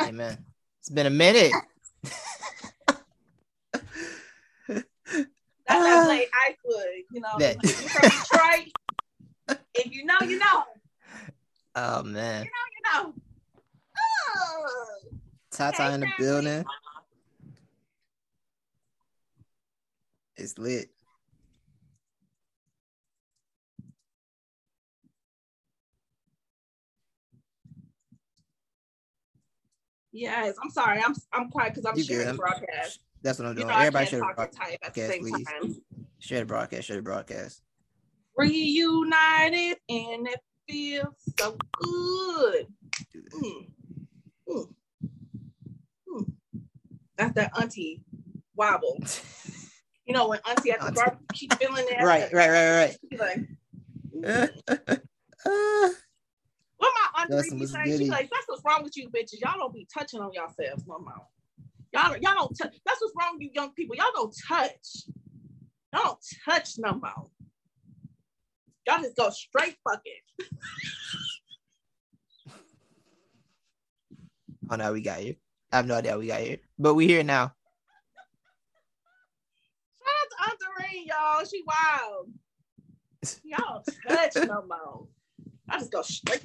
Amen. Amen. It's been a minute. That's that Blade Icewood, you know. That- if you from Detroit. if you know, you know. Oh man. You know, you know. Oh. Tata in the Hey, building. It's lit. Yes, I'm sorry. I'm I'm quiet because I'm You sharing good. the broadcast. That's what I'm You doing. know, Everybody the broadcast. type at the broadcast, same please. time. Share the broadcast. Share the broadcast. Reunited and it feels so good. Mm. Mm. Mm. That's that auntie wobble. You know when auntie at the Auntie. bar keep feeling that. Right, right, right, She like, right. mm. Uh, My auntie be saying? Like, that's what's wrong with you bitches. Y'all don't be touching on yourselves no more. Y'all, don't- y'all don't touch. That's what's wrong with you young people. Y'all don't touch. Y'all don't touch no more. Y'all just go straight fucking. oh no, we got you. I have no idea how we got here, but we here now. Shout out to Aunt Doreen, y'all. She wild. Y'all don't touch no more. I just go straight.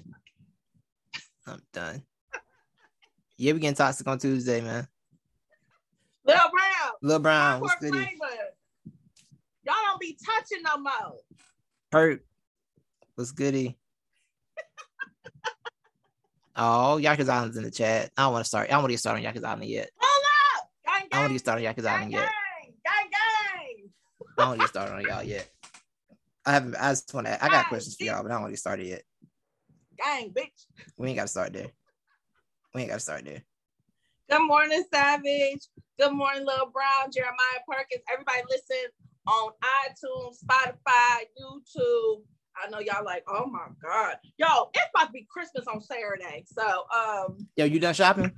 I'm done. Yeah, we getting toxic on Tuesday, man. Lil Brown. Lil Brown, what's flavor. Y'all don't be touching no more. Hurt. What's goody? Oh, Yakuza Island's in the chat. I don't want to start. I don't want to get started on Yakuza Island yet. Hold up. Gang, I don't want gang. to get started on Yakuza Gang, Island gang. yet. Gang, gang. I don't want to get started on y'all yet. I haven't. I just want to. I got Gang, questions for y'all, but I don't want to get started yet. Gang, bitch. We ain't got to start there. We ain't got to start there. Good morning, Savage. Good morning, Lil Brown, Jeremiah Perkins. Everybody listen on iTunes, Spotify, YouTube. I know y'all like, oh my God. Yo, it's about to be Christmas on Saturday. So um Yo, you done shopping? I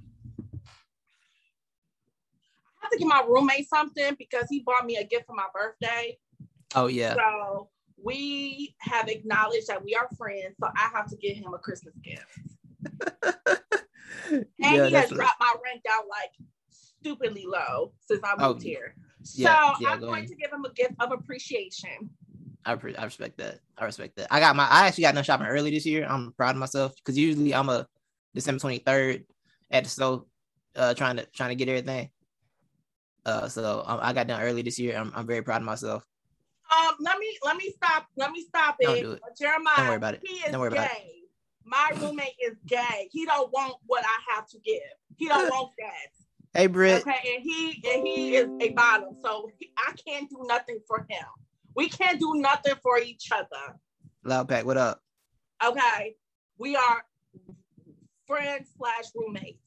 have to give my roommate something because he bought me a gift for my birthday. Oh yeah. So we have acknowledged that we are friends. So I have to give him a Christmas gift. And yeah, he has dropped my rent down like stupidly low since I moved Oh, here. So yeah, I'm go going ahead. to give him a gift of appreciation. I, pre- I respect that. I respect that. I got my. I actually got done shopping early this year. I'm proud of myself because usually I'm a December 23rd at the store, uh, trying to trying to get everything. Uh, so um, I got done early this year. I'm I'm very proud of myself. Um, let me let me stop. Let me stop it. Don't do it. Jeremiah, Don't worry about it. he is Don't worry gay. about it. My roommate is gay. He don't want what I have to give. He don't want that. Hey, Britt. Okay, and he and he is a bottom, so he, I can't do nothing for him. We can't do nothing for each other. Loud Pack, what up? Okay, we are friends slash roommates.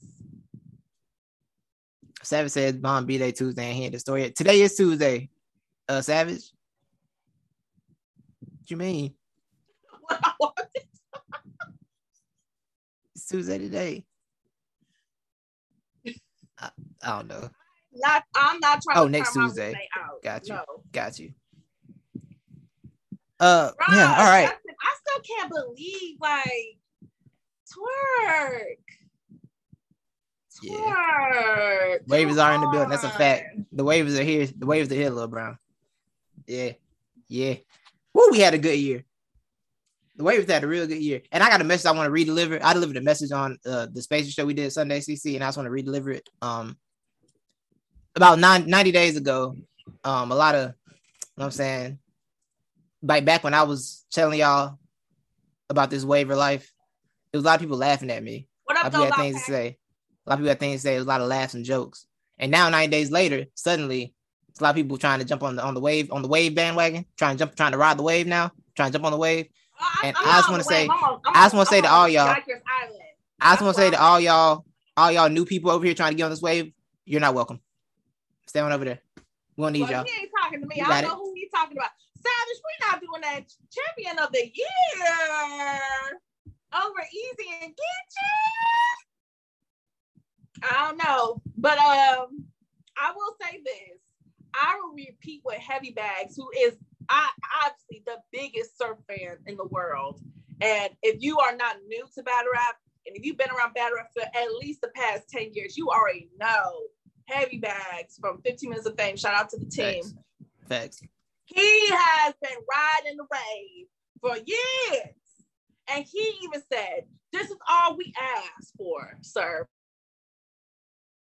Savage says Bomb B Day Tuesday and he had the story. Today is Tuesday. Uh, Savage. What you mean? What I want It's Tuesday today. I, I don't know. not I'm not trying Oh, next Tuesday. Got you. No. Got you. Uh, yeah. All right. Justin, I still can't believe like twerk. Yeah. Twerk. Waivers are in the building. That's a fact. The waves are here. The waves are here, little Brown. Yeah. Yeah. Woo, we had a good year. The waivers had a real good year. And I got a message I want to redeliver. I delivered a message on uh, the space show we did Sunday CC, and I just want to redeliver it. Um, about nine, 90 days ago, um, a lot of, you know what I'm saying, like back when I was telling y'all about this waiver life, there was a lot of people laughing at me. What A up, lot of people had things to say. A lot of people had things to say. There was a lot of laughs and jokes. And now, nine days later, suddenly, it's a lot of people trying to jump on the on the wave on the wave bandwagon, trying to jump, trying to ride the wave now, trying to jump on the wave. I, And I'm I just wanna say- I'm on- I just wanna say to all y'all, I just want to say to all y'all, all y'all new people over here trying to get on this wave, you're not welcome. Stay on over there. We don't need Well, y'all. he ain't talking to me. I don't know who he's talking about. Savage, we're not doing that champion of the year over easy and get you. I don't know, but um, I will say this. I will repeat with Heavy Bags, who is I obviously the biggest surf fan in the world. And if you are not new to battle rap, And if you've been around battle rap for at least the past 10 years, you already know Heavy Bags from 15 Minutes of Fame. Shout out to the team. Facts. Facts. He has been riding the wave for years. And he even said, This is all we ask for, sir.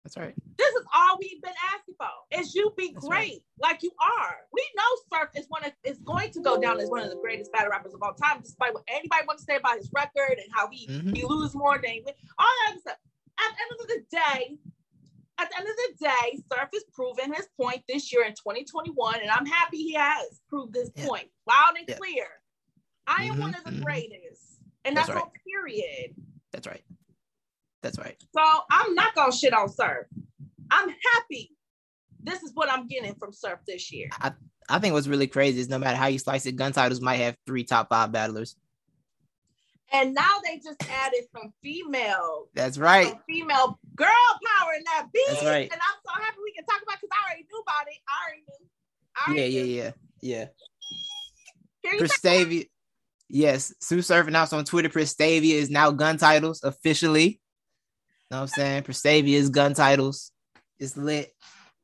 That's right. This is all we've been asking for. Is you be That's great right. like you are. We know Surf is one of is going to go down as one of the greatest battle rappers of all time, despite what anybody wants to say about his record and how he Mhm. he lose more than he win. All that stuff. At the end of the day, at the end of the day, Surf has proven his point this year in 2021, and I'm happy he has proved this Yeah. point loud and Yeah. clear. I am Mhm, one of the mhm. greatest, and That's that's, right. all. Period. That's right. That's right. So I'm not gonna shit on Surf. I'm happy. This is what I'm getting from Surf this year. I I think what's really crazy is no matter how you slice it, gun titles might have three top five battlers. And now they just added some female, That's right. some female girl power in that beat. That's right. And I'm so happy we can talk about because I already knew about it. I already knew. I Yeah, already yeah, knew. yeah, yeah. Can you Prestavia. Yes, Sue Surf announced on Twitter Prestavia is now gun titles officially. Know what I'm saying? Prestavia is gun titles. It's lit.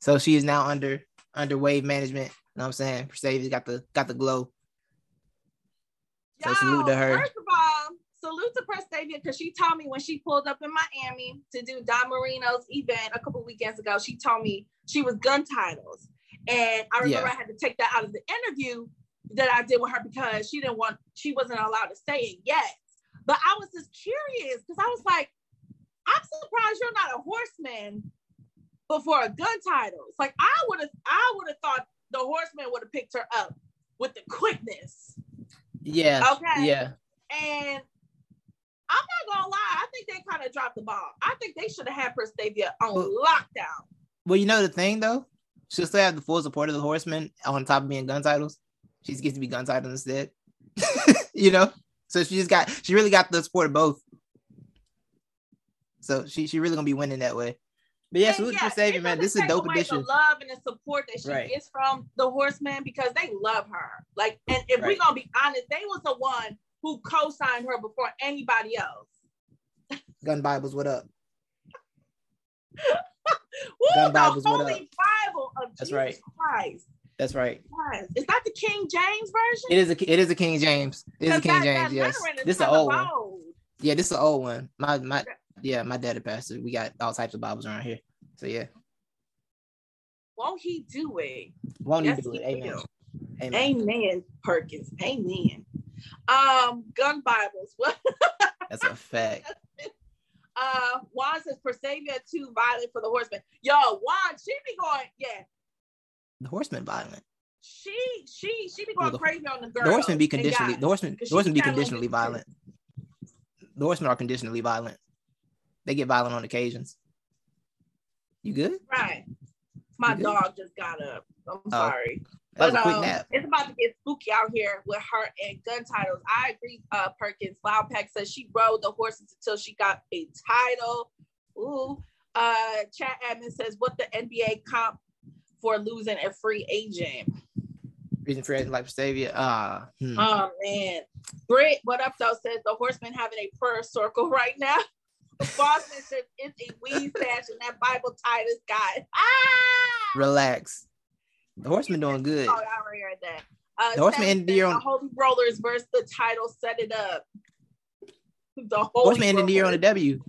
So she is now under under wave management. You Know what I'm saying? Prestavia's got the got the glow. So salute to her. First of all, salute to Prestavia because she told me when she pulled up in Miami to do Don Marino's event a couple weekends ago, she told me she was gun titles. And I remember Yeah. I had to take that out of the interview that I did with her because she didn't want, she wasn't allowed to say it yet. But I was just curious because I was like, I'm surprised you're not a horseman before a gun titles. Like I would have, I would have thought the horseman would have picked her up with the quickness. Yeah. Okay. Yeah. And I'm not gonna lie, I think they kind of dropped the ball. I think they should have had Prestavia on Well- lockdown. Well, you know the thing though, she'll still have the full support of the horsemen on top of being gun titles. She just gets to be gun titles instead. you know? So she just got she really got the support of both. So she she really gonna be winning that way. But yeah, salute yes, to Prestavia, it man. This is a dope addition. The love and the support that she Right. gets from the horsemen because they love her. Like, and if we're gonna be honest, they was the one who co-signed her before anybody else. Gun Bibles, what up? Woo, Gun the Bibles, what holy Bible of That's Jesus right. Christ. That's right. Yes. Is that the King James version? It is a it is a King James. It is a King that- James, that yes. is This is kinda old one. Yeah, this is the old one. My my yeah, my daddy pastor. We got all types of Bibles around here. So yeah. Won't he do it? Won't Yes, need to do he it. Amen. will. Amen. Amen, Perkins. Amen. Um, gun Bibles. That's a fact. Uh, Juan says Persavia too violent for the horseman. Yo, Juan, she be going, yeah, The horsemen violent. she she she be going Well, the- crazy on the girl. The horsemen be conditionally. The horsemen. The horsemen be conditionally violent. The horsemen are conditionally violent. They get violent on occasions. You good? Right. My good? dog just got up. I'm Oh, sorry. But a quick um, nap. it's about to get spooky out here with her and gun titles. I agree, uh, Perkins. Loud Pack says she rode the horses until she got a title. Ooh. Uh, chat admin says, what the NBA comp for losing a free agent? Reason for acting like Prestavia. Ah, hmm. Oh man. Britt, what up though? Says the horseman having a prayer circle right now. Boston says it's a weed stash and that Bible Titus guy. Ah! relax. The horseman doing good. Oh, I already heard that. Uh, The Horseman ended the year on- the Holy Rollers versus the title set it up. The Holy horseman ended the year on a. W.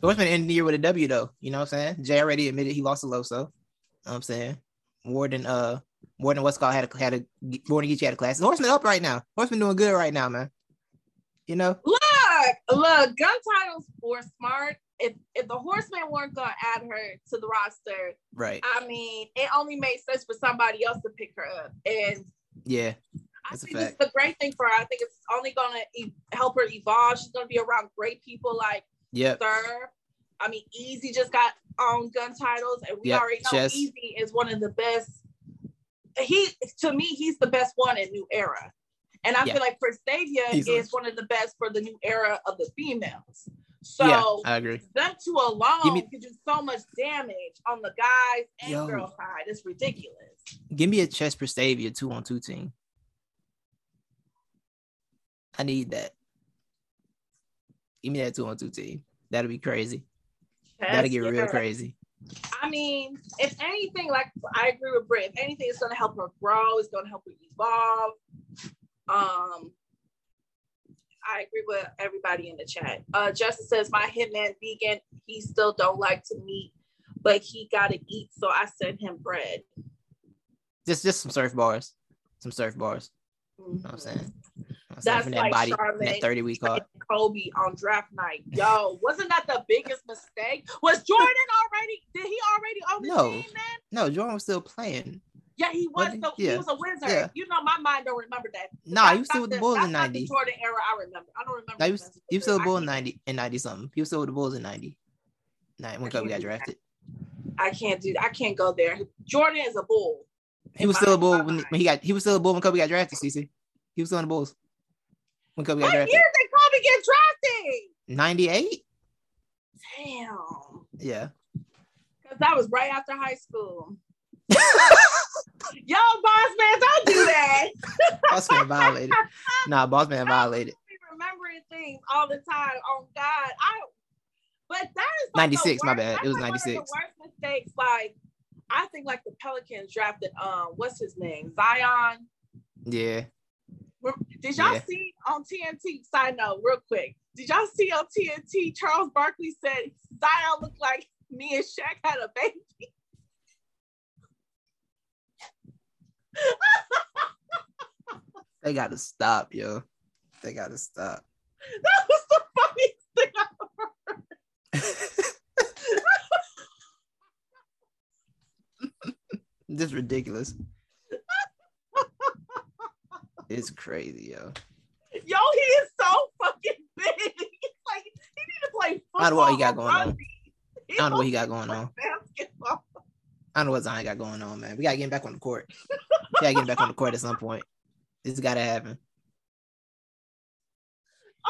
The horseman ended the year with a W though. You know what I'm saying? Jay already admitted he lost a low, so you know what I'm saying. Warden, uh, Warden, what's called had a had a Warden you had a class. The horseman up right now. Horseman doing good right now, man. You know, Look, look, gun titles were smart. If if the horsemen weren't gonna add her to the roster, right? I mean, it only made sense for somebody else to pick her up. And Yeah, I a think it's fact. the great thing for her. I think it's only gonna e- help her evolve. She's gonna be around great people like yep, Sir. I mean, Easy just got on gun titles, and we Yep, already know Chess. Easy is one of the best. He to me, he's the best one in New Era, and I Yeah. feel like Prestavia Easily. is one of the best for the New Era of the females. So yeah, I agree. them two alone me- can do so much damage on the guys and Yo. girl side. It's ridiculous. Give me a chess Prestavia two on two team. I need that. Give me that two on two team. That'll be crazy. Yes, That'll get real crazy. I mean, if anything, like I agree with Britt. If anything, it's gonna help her grow. It's gonna help her evolve. Um, I agree with everybody in the chat. Uh, Justin says my hitman vegan. He still don't like to meat, but he gotta eat, so I sent him bread. Just just some surf bars. Some surf bars. You know what I'm saying? I'm That's that like body, that 30 week off. Kobe on draft night. Yo, wasn't that the biggest mistake? Was Jordan already? Did he already on the No. team then? No, Jordan was still playing. Yeah, he was. So he was a wizard. Yeah. You know, my mind don't remember that. Nah, he That's was still with the Bulls in that's not 90. The Jordan era, I remember. I don't remember. No, he was, he was still a Jordan. bull in 90 in 90 something. He was still with the Bulls in 90. Nah, when Kobe got drafted. I can't do. I can't go there. Jordan is a bull. He was my- still a bull when, when he got he was still a bull when Kobe got drafted, CC. He was still in the Bulls. When Kobe got What drafted. year did Kobe get drafted? 98? Damn, Yeah. because that was right after high school. Yo, boss man, don't do that. Boss man violated. Nah, boss man violated. be remembering things all the time. Oh God, I. But that is like 96, my bad. It was like one of the 96. worst mistakes. Like I think, like the Pelicans drafted. Um, what's his name? Zion. Yeah. Did y'all Yeah. see on TNT? Side note, real quick. Did y'all see on TNT? Charles Barkley said Zion looked like me and Shaq had a baby. They gotta stop, yo. They gotta stop. That was the funniest thing I this ridiculous. It's crazy, yo. Yo, he is so fucking big. like he need to play football. I don't know what he got going on. I don't know what he got going on. Basketball. I don't know what Zion got going on, man. We gotta get him back on the court. We gotta get him back on the court at some point. This gotta happen.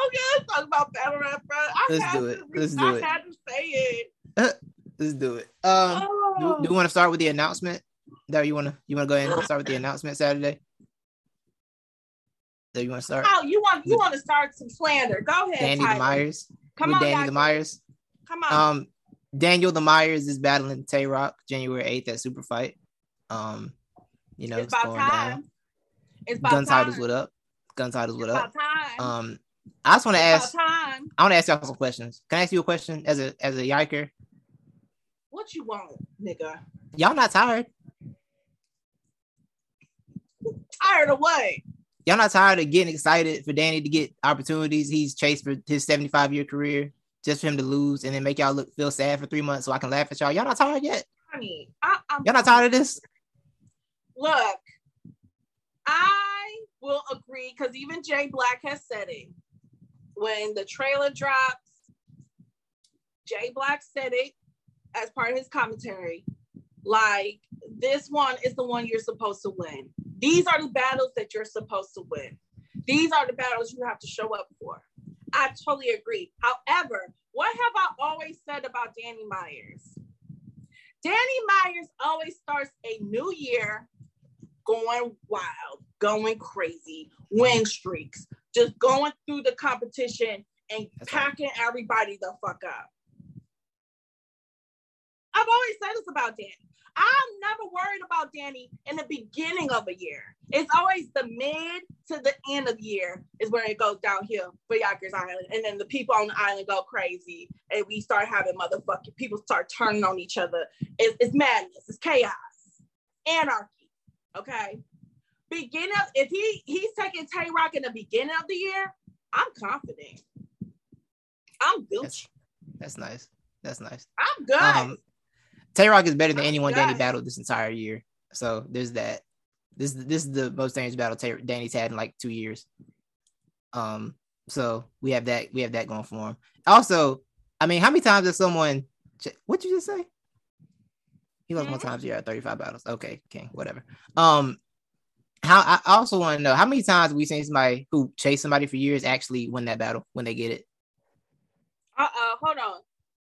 Okay, let's talk about battle rap, bro. I Let's do to it. re- Let's do it. I had to say it. Let's do it. Um, do, Oh. do we want to start with the announcement? That you wanna you wanna go ahead and start with the announcement Saturday? That you want to start? Oh, you want you want to start some slander? Go ahead, Danny the Tyler. Myers. Come with on, Danny the Myers. Come on. Um, Daniel the Myers is battling Tay Roc January 8th at Super Fight. Um, you know, it's it's, about going time. down. It's about Gun time. titles what up? Gun titles what up? about time. Um, I just want to ask. I want to ask y'all some questions. Can I ask you a question as a as a yiker? What you want, nigga? Y'all not tired? Tired of what? Y'all not tired of getting excited for Danny to get opportunities he's chased for his 75 year career just for him to lose and then make y'all look feel sad for three months so I can laugh at y'all? Y'all not tired yet? Honey, I, I'm Y'all not tired of this? Look, I will agree because even Jay Black has said it. When the trailer drops, Jay Black said it as part of his commentary. Like, this one is the one you're supposed to win. These are the battles that you're supposed to win. These are the battles you have to show up for. I totally agree. However, what have I always said about Danny Myers? Danny Myers always starts a new year going wild, going crazy, win streaks, just going through the competition and That's right. packing everybody the fuck up. I've always said this about Danny. I'm never worried about Danny in the beginning of a year. It's always the mid to the end of the year is where it goes downhill for Yonkers Island. And then the people on the island go crazy. And we start having motherfucking people start turning on each other. It's, it's madness, it's chaos, anarchy. Okay. Beginning of, if he he's taking Tay Roc in the beginning of the year, I'm confident. I'm That's, that's nice. That's nice. I'm good. Um, Tay Roc is better than Oh, anyone Danny battled this entire year. So there's that. This this is the most dangerous battle Tay, Danny's had in like two years. Um, so we have that we have that going for him. Also, I mean, how many times has someone? What you just say? He lost more Mhm. times. Yeah, 35 battles. Okay, King, whatever. Um, how I also want to know how many times we seen somebody who chased somebody for years actually win that battle when they get it. Uh-uh, hold on.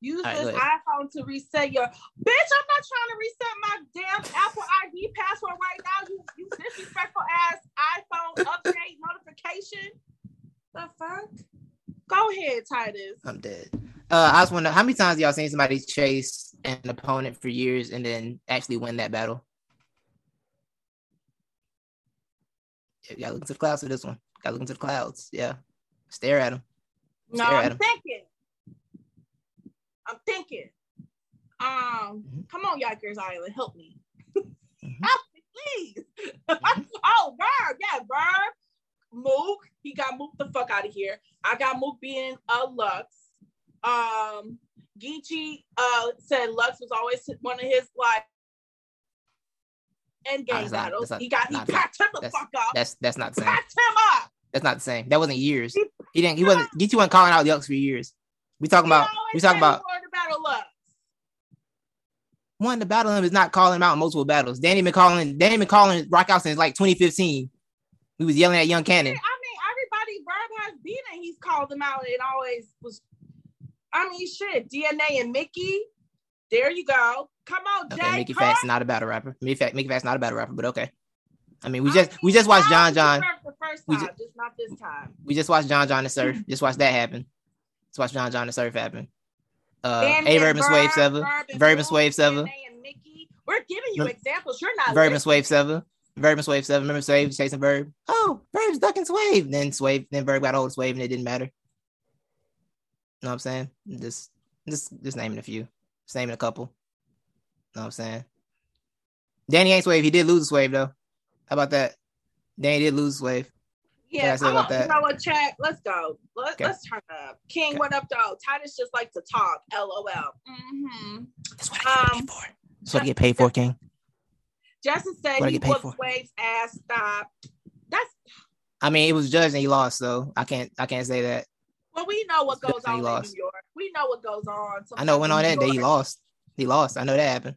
Use right, this iPhone to reset your bitch. I'm not trying to reset my damn Apple ID password right now. You you disrespectful ass iPhone update notification. The fuck? Go ahead, Titus. I'm dead. Uh, I was wondering how many times y'all seen somebody chase an opponent for years and then actually win that battle? Yeah, y'all look to the clouds for this one. Gotta look into the clouds. Yeah, stare at them. No, Stare I'm thinking. I'm thinking. Um, Mhm. come on, Yikers Island, help me. Help me, please. Mhm. oh, Verb, yeah, Verb. Mook, he got Mook the fuck out of here. I got Mook being a Lux. Um, Geechee uh said Lux was always one of his like end game that's not- battles. not- he got he packed him the that's- fuck up. That's that's not the same. Packed him up. That's not the same. That wasn't years. He- He didn't. He wasn't. Geechee wasn't calling out Lux for years. We talking about. We talking about wanted to battle Lux. One to battle him is not calling him out in multiple battles. Danny been calling. Danny been calling Rock out since like 2015. We was yelling at Young Cannon. I mean, everybody Verb has been and He's called them out. It always was. I mean, shit. DNA and Mickey. There you go. Come on, Jay. Okay, Mickey Cole. Fat's not a battle rapper. Mickey Factz, Mickey Factz not a battle rapper, but okay. I mean, we I just mean, we just watched John John. The first We time, ju- just not this time. We just watched John John and Surf. Just watched that happen. Just watched John John and Surf happen. Uh, A Verb and Swave Verb, Sever. Verb and and Swave Sever. DNA Mickey. We're giving you examples. You're not. Verb and listening. Swave Sever. Verb and Swave Sever. Remember Swave chasing Verb? Oh, Verb's ducking Swave. Then Swave, then Verb got hold of Swave and it didn't matter. You know what I'm saying? Just just just naming a few. Just naming a couple. You know what I'm saying? Danny ain't Swave. He did lose a Swave though. How about that? Danny did lose a Swave. Yeah, I say I'm about a- that? you know what, chat? Let's go. Let, Okay. Let's turn up. King, Okay. what up, though? Titus just like to talk. LOL. Mm-hmm. That's what I get Um, paid for. That's what I get paid for, King. Justin said What I he get paid for. Wave's ass. Stop. That's I mean, it was judged and he lost, so I can't I can't say that. well, we know what goes that he on lost. in New York. We know what goes on. I know when on that in day he lost. He lost. I know that happened.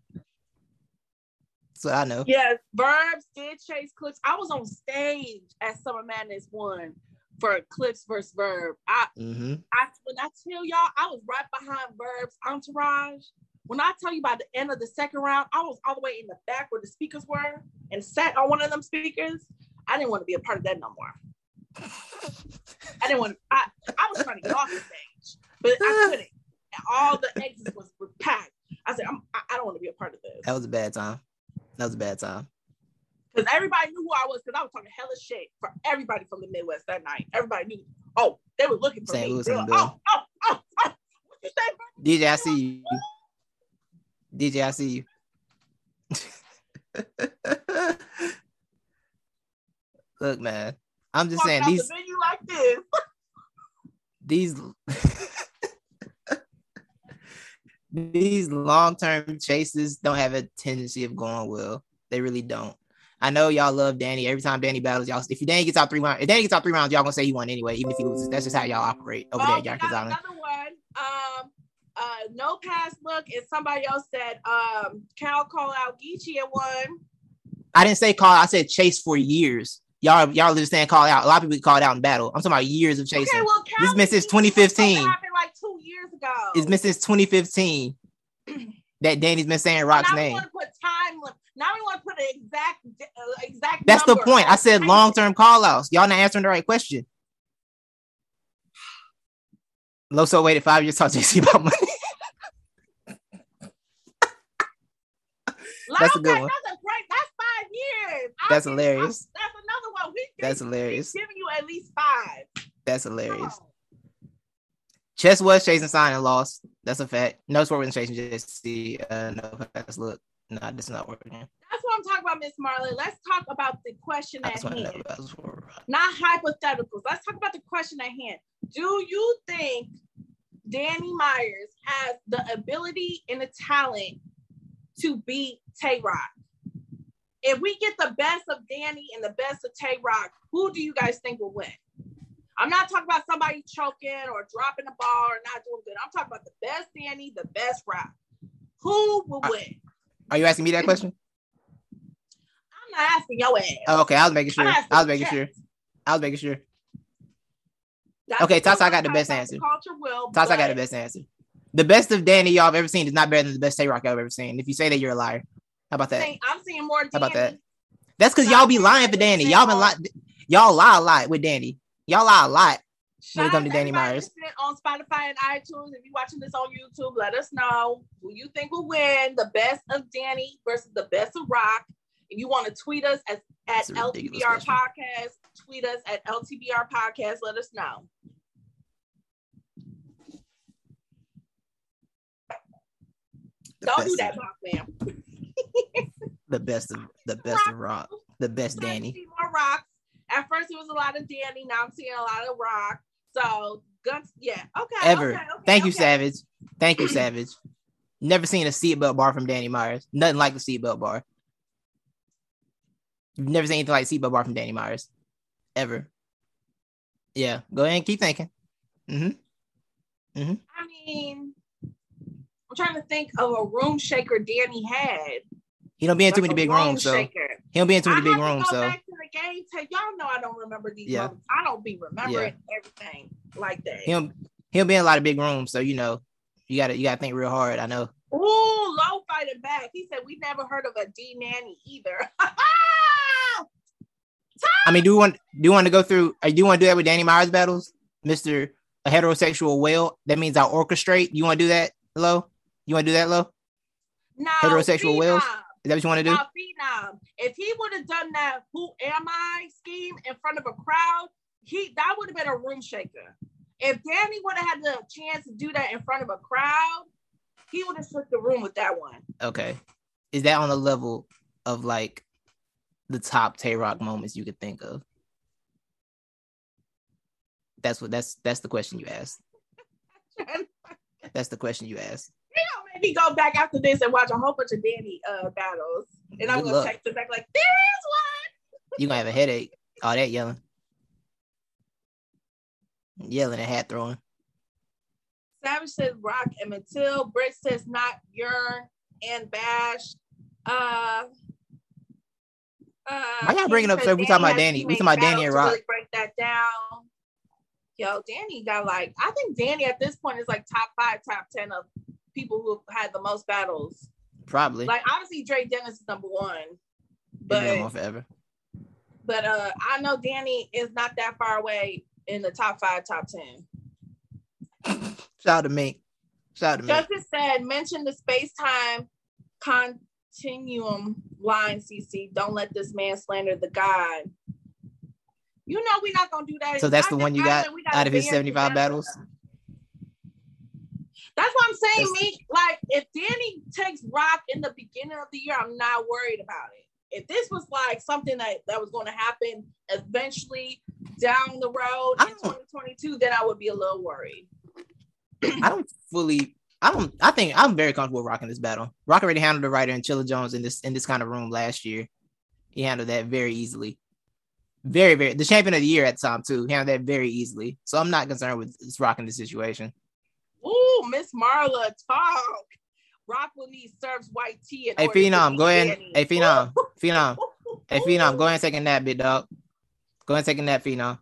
What I know. Yes, Verbs did chase Clips. I was on stage at Summer Madness one for Clips versus Verb. I, hmm I when I tell y'all, I was right behind Verb's entourage. When I tell you by the end of the second round, I was all the way in the back where the speakers were and sat on one of them speakers. I didn't want to be a part of that no more. I didn't want. I I was trying to get off the stage, but I couldn't. All the exits was, packed. I said, I'm, I, I don't want to be a part of this That was a bad time. That was a bad time. because everybody knew who I was because I was talking hella shit for everybody from the Midwest that night. Everybody knew. Oh, they were looking for St. me. Louis were, oh, oh, oh, oh. What you say? DJ, I see you. DJ, I see you. Look, man. I'm just saying these the venue like this. these these long-term chases don't have a tendency of going well. They really don't. I know y'all love Danny. Every time Danny battles, y'all if Danny gets out three rounds, if Danny gets out three rounds, y'all gonna say he won anyway, even if he loses. That's just how y'all operate over Oh, there we at got Yonkers Island. another one. Um, uh, no pass look, and somebody else said, um, Cal call out Geechee at one. I didn't say call. I said chase for years. Y'all, y'all understand call out. A lot of people call out in battle. I'm talking about years of chasing. Okay, well, Cal This has been since Geechee was supposed to 2015. happen like two years ago. It's been since 2015 that Danny's been saying Rock's now we name. want to put time. Now we want to put an exact, uh, exact. That's the point. I said long term call outs. Y'all not answering the right question. Loso waited five years to talk to JC about money. That's a good one. That's great. That's five years. That's give- hilarious. I'll- That's another one. We That's hilarious. giving you at least five. That's hilarious. on. Chess was chasing sign and lost. That's a fact. No sport was chasing JC. Uh, no pass look. This is not working. That's what I'm talking about, Miss Marley. Let's talk about the question at just want to know hand, that's not hypotheticals. Let's talk about the question at hand. Do you think Danny Myers has the ability and the talent to beat Tay Roc? If we get the best of Danny and the best of Tay Roc, who do you guys think will win? I'm not talking about somebody choking or dropping the ball or not doing good. I'm talking about the best Danny, the best Rock. Who will win? Are you asking me that question? I'm not asking your ass. Oh, okay, I was making sure. I'm I was making sure. I was making sure. That's Okay, Tasa, I got the best answer. Culture will. Toss, I got the best answer. The best of Danny y'all have ever seen is not better than the best Tay Roc y'all have ever seen. If you say that, you're a liar. How about I'm that? seeing, I'm seeing more. Danny. How about that? That's because y'all be lying for Danny. Y'all been lying. Y'all lie a lot with Danny. Y'all lie a lot. when it comes to Danny Myers. On Spotify and iTunes. If you're watching this on YouTube, let us know who you think will win the best of Danny versus the best of Rock. If you want to tweet us as, at LTBR Podcast, tweet us at LTBR Podcast. Let us know. The Don't do that, Rock, man. the best of the best rock. of Rock. The best Danny. More rocks. At first, it was a lot of Danny. Now I'm seeing a lot of Rock. So guns, yeah, okay. Ever. Okay, okay, Thank okay. you, Savage. Thank you, Savage. Never seen a seatbelt bar from Danny Myers. Nothing like the seatbelt bar. You've never seen anything like seatbelt bar from Danny Myers. Ever. Yeah. Go ahead and keep thinking. Mm-hmm. Mm-hmm. I mean, I'm trying to think of a room shaker Danny had. He don't be in like too many big rooms, so he don't be in too many big rooms. so back to the game. Y'all know I don't remember these yeah. moments. I don't be remembering yeah. everything like that. He don't he'll be in a lot of big rooms, so you know you gotta you gotta think real hard. I know. Ooh, low fighting back. He said we never heard of a D nanny either. I mean, do you want do you want to go through? Uh, do you want to do that with Danny Myers battles, Mister a heterosexual whale? That means I'll orchestrate. You want to do that, low? You want to do that, low? No, heterosexual whales. Is that what you want to do? Phenom, if he would have done that "Who am I" scheme in front of a crowd, he that would have been a room shaker. If Danny would have had the chance to do that in front of a crowd, he would have shook the room with that one. Okay, is that on the level of like the top Tay Roc moments you could think of? That's what that's that's the question you asked. that's the question you asked. You know, maybe go back after this and watch a whole bunch of Danny uh battles, and I'm gonna text it back like, "There is one." You gonna have a headache. All that yelling, yelling and hat throwing. Savage says Rock and Matilda. Britt says not Yearn and Bash. Uh, uh, Why y'all bringing up? So we talking about Danny. We talking about Danny and Rock. Really break that down. Yo, Danny got like I think Danny at this point is like top five, top ten of people who have had the most battles. Probably. Like obviously Dre Dennis is number one. But on forever. But uh I know Danny is not that far away in the top five, top ten. Shout out to me. Shout out to Justice me. Justice said mention the space time continuum line, CC. Don't let this man slander the God. You know we're not gonna do that. So that's the one you got out of his 75 together. battles. That's what I'm saying, Meek. Like, if Danny takes Rock in the beginning of the year, I'm not worried about it. If this was like something that, that was going to happen eventually down the road in 2022, then I would be a little worried. I don't fully I don't. I think I'm very comfortable rocking this battle. Rock already handled the writer and Chilla Jones in this in this kind of room last year. He handled that very easily. Very, very the champion of the year at the time too. He handled that very easily. So I'm not concerned with rocking the situation. Ooh, Miss Marla, talk. Rock will need serves white tea. Hey Phenom, go ahead. Hey Phenom, Phenom. Hey Phenom, go ahead and take a nap, big dog. Go ahead and take a nap, Phenom.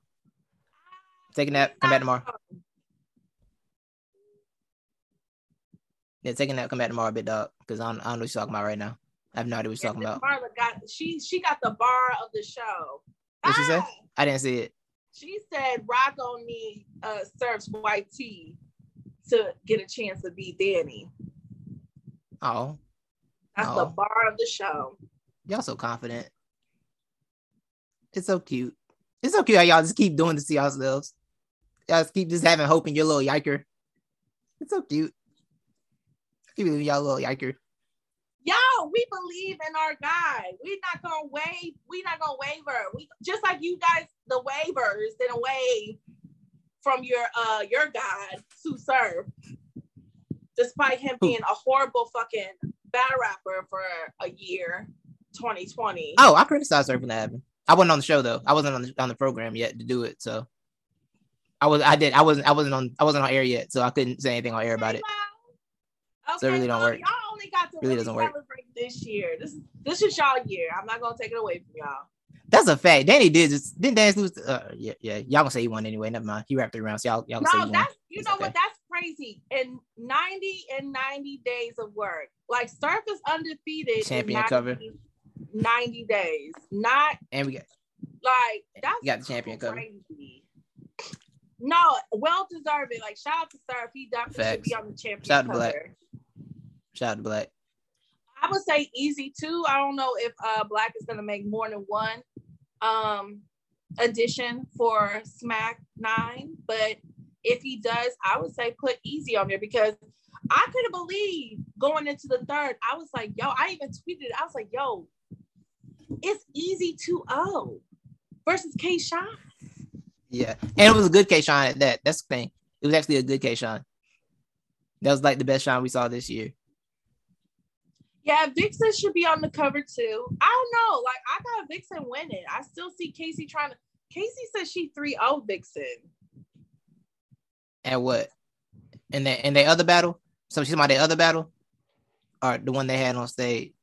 Take a nap. Come back tomorrow. Yeah, taking that come back tomorrow, bit dog, because I don't, I don't know what you're talking about right now. I have no idea what you're talking about. Marla got she she got the bar of the show. What ah! she said? I didn't see it. She said Rock only uh, serves white tea to get a chance to be Danny. Oh. That's oh. the bar of the show. Y'all so confident. It's so cute. It's so cute how y'all just keep doing this to yourselves. Y'all just keep just having hope in your little yiker. It's so cute. Keep it y'all little yiker. Yo, we believe in our guy. We're not gonna wave. We're not gonna waver. We just like you guys, the waivers didn't wave from your uh your God to serve, despite him being a horrible fucking bad rapper for a year, 2020. Oh, I criticized her for that happened. I wasn't on the show though. I wasn't on the on the program yet to do it. So I was I did I wasn't I wasn't on I wasn't on air yet, so I couldn't say anything on air about it. Okay, so it really don't work. Y'all only got to really, really celebrate work. this year. This this is y'all year. I'm not gonna take it away from y'all. That's a fact. Danny did just didn't Danny lose. Uh, yeah, yeah. Y'all gonna say he won anyway. Never mind. He wrapped three rounds. Y'all, y'all no, that's you know okay. what? That's crazy. In 90 and 90 days of work, like Surf is undefeated. Champion 90, cover. 90 days. Not and we got like that's got the champion crazy. cover. No, well deserved. Like shout out to Surf. He definitely should be on the champion Shout out to cover. Black. Shout out to Black. I would say easy too. I don't know if uh Black is gonna make more than one um addition for Smack Nine, but if he does, I would say put easy on there because I couldn't believe going into the third. I was like, yo, I even tweeted. I was like, yo, it's easy 2-0 versus K Shine. Yeah, and it was a good K Shine at that. That's the thing. It was actually a good K Shine. That was like the best shine we saw this year. Yeah, Vixen should be on the cover too. I don't know. Like I got Vixen winning. I still see Casey trying to. Casey says she 3-0 Vixen. At what? In that in their other battle? So she's my their other battle? Or the one they had on stage?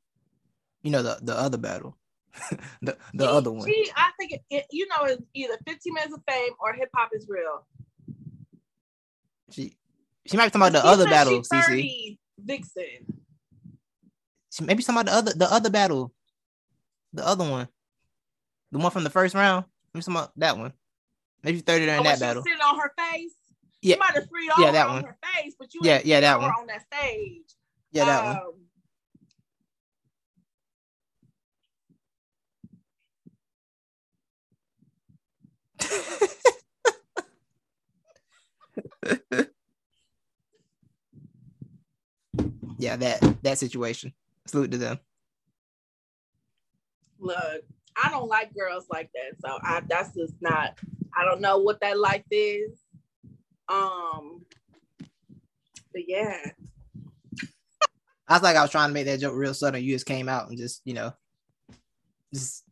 You know, the, the other battle. the the She- other one. She, I think it, it, you know, it's either 15 minutes of fame or hip hop is real. She she might be talking about the She other battle, CC. Vixen. She maybe about the other the other battle. The other one. The one from the first round. Maybe about that one. Maybe 30 during Oh, that she battle. sitting on her face. Yeah. You might have freed Yeah, that on one. her face, but you Yeah, yeah, that one. on that stage. Yeah, that one. Um, yeah, that that situation. Salute to them. look, I don't like girls like that. So I that's just not I don't know what that life is. Um but yeah. I was like, I was trying to make that joke real subtle. You just came out and just, you know, just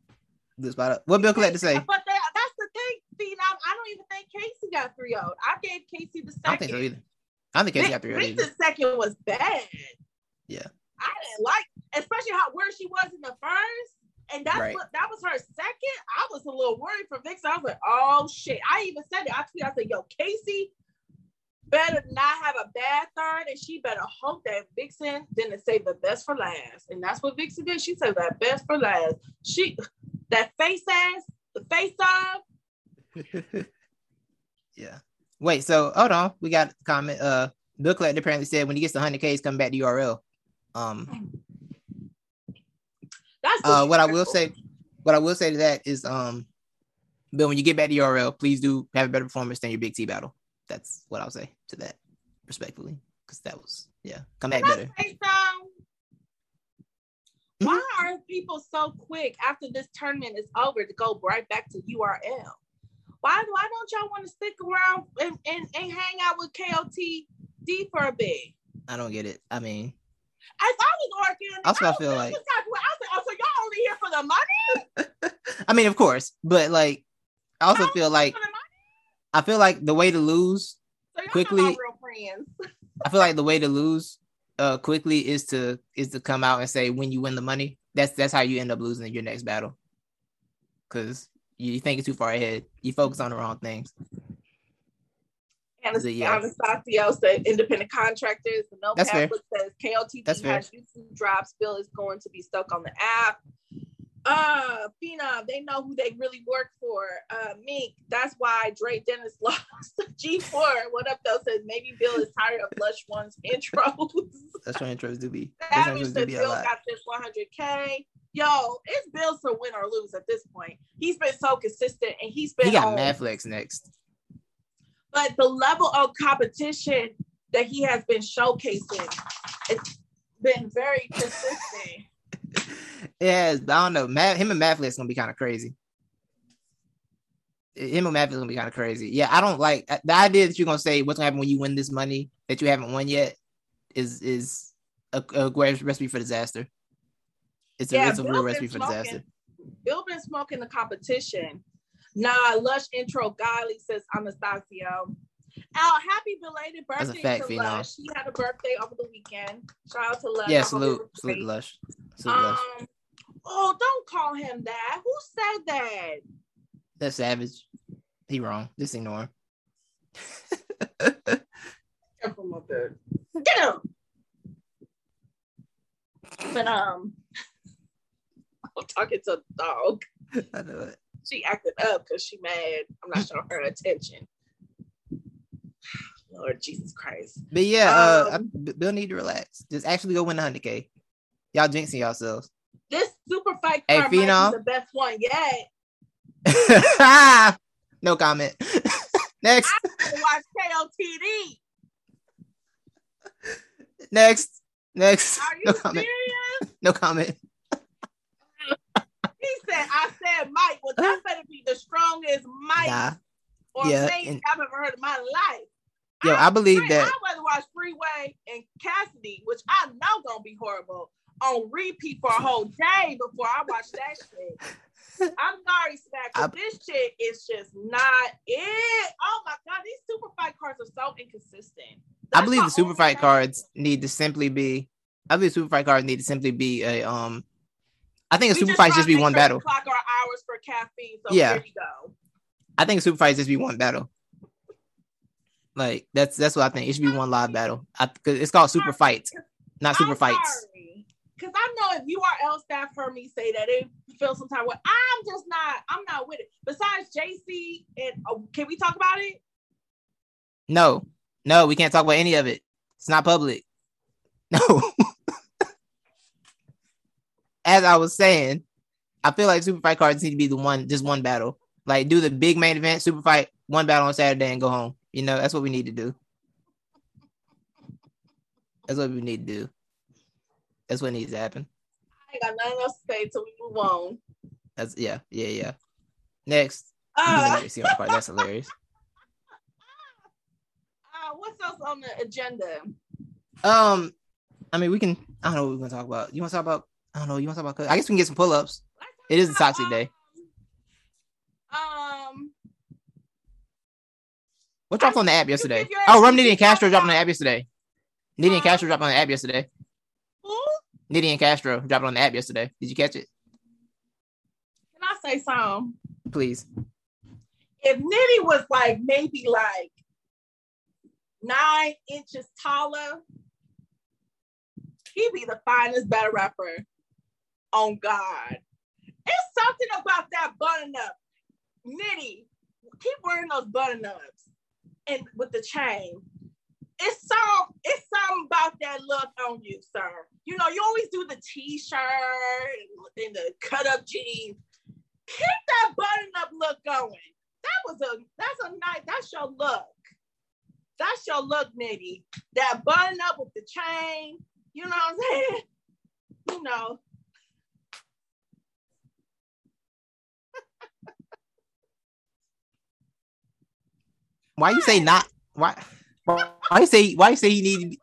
this about it. What Bill Collect to say? But that, that's the thing, Phenom. I don't even think Casey got 3 0. I gave Casey the second. I don't think so either. I don't think Casey got three Rick- either. Rick's second was bad. Yeah. I didn't like, especially how where she was in the first. And that's Right. what that was her second. I was a little worried for Vixen. I was like, oh shit. I even said it. I tweeted, I said, yo, Casey better not have a bad third, and she better hope that Vixen didn't save the best for last. And that's what Vixen did. She saved that best for last. She that face ass, the face off. yeah. Wait, so hold on. We got a comment. Uh Bill Collect apparently said when he gets to 100K, he's coming back to URL. Um, That's uh, what I will say, what I will say to that is, um, Bill, when you get back to URL, please do have a better performance than your Big T battle. That's what I'll say to that, respectfully, because that was yeah, come back better. say? Why are people so quick after this tournament is over to go right back to URL? Why why don't y'all want to stick around and, and, and hang out with KOTD for a bit? I don't get it. I mean, As I was arguing, Also, I was feel like- some type of way. I was like, oh, so y'all only here for the money? I mean, of course, but like, I also Y'all feel like for the money? I feel like the way to lose So quickly- not my real friends. I feel like the way to lose uh quickly is to is to come out and say when you win the money. That's that's how you end up losing your next battle. Cause you think it's too far ahead. You focus on the wrong things. Anas- So, yeah. Anastasio said independent contractors. The no That's fair. says KOTD has YouTube drops. Bill is going to be stuck on the app. Uh, Phenom, they know who they really work for. Uh, Meek, that's why Dre Dennis lost G4. What up, though? Says maybe Bill is tired of Lush One's intros. That's what intros do be. That's Savage what intros do says Bill got this 100K. Yo, it's Bill's to win or lose at this point. He's been so consistent and he's been He got on- Flex next. But the level of competition that he has been showcasing it's been very consistent Yeah, I don't know. Matt, him and Mad Flex gonna be kind of crazy. Him and Mad Flex gonna be kind of crazy. Yeah, I don't like the idea that you're gonna say what's gonna happen when you win this money that you haven't won yet is is a, a great recipe for disaster. It's a, Yeah, it's a real recipe for smoking. disaster. bill been smoking the competition nah lush intro golly says anastasio Al, happy belated birthday fact, to. Lush. She had a birthday over the weekend. Shout out to Lush. Yeah, salute, salute. Lush, salute Lush. Um, oh, don't call him that. Who said that? That's savage. He wrong. Just ignore him. Get him up there. Get him. But um, I'm talking to a dog. I know it. She acted up because she mad. I'm not showing her attention. Lord Jesus Christ. But yeah, uh, Um, I- B- Bill need to relax. Just actually go win the hundred k. Y'all jinxing yourselves. This super fight Hey, card Phenom. the best one yet. no comment. next, I watch KOTD. next, next. Are you No comment. serious? No comment. He said, I said Mike. Well, that better be the strongest Mike Nah. or yeah, and- I've ever heard in my life. Yo, I believe Free- that. I'd rather watch Freeway and Cassidy, which I know gonna be horrible, on repeat for a whole day before I watch that shit. I'm sorry, Smack, but I- this shit is just not it. Oh my god, these super fight cards are so inconsistent. I believe the super fight thing. cards need to simply be. I believe super fight cards need to simply be a um. I think a We super fight just be one sure battle. Clock our hours for caffeine. So Yeah. here we go. I think a super fight just be one battle. Like that's that's what I think. It should be one live battle. I, cause it's called super fights, not super I'm fights. Cause I know if URL staff heard me say that it feels some type of way. I'm just not. I'm not with it. Besides JC and oh, can we talk about it? No, no, we can't talk about any of it. It's not public. No. As I was saying, I feel like super fight cards need to be the one, just one battle. Like do the big main event, super fight, one battle on Saturday and go home. You know, that's what we need to do. That's what we need to do. That's what needs to happen. I ain't got nothing else to say till we move on. That's yeah, yeah, yeah. Next, Uh. That's hilarious. uh, what's else on the agenda? Um, I mean, we can. I don't know what we're gonna talk about. You want to talk about? I don't know. You want to talk about? I guess we can get some pull ups. It is a toxic day. Um, What dropped on the app yesterday? Oh, Rum Nitty and Castro dropped on the app yesterday. Nitty and Castro dropped on the app yesterday. who? Nitty and Castro dropped on the app yesterday. Did you catch it? Can I say something? Please. If Nitty was like maybe like nine inches taller, he'd be the finest battle rapper on God. It's something about that button up. Nitty, keep wearing those button ups and with the chain. It's some it's something about that look on you, sir. You know, you always do the t-shirt and, and the cut-up jeans. Keep that button-up look going. That was a that's a nice, that's your look. That's your look, Nitty. That button up with the chain. You know what I'm saying? You know. Why you say not? Why? Why why you say? Why you say he need to be?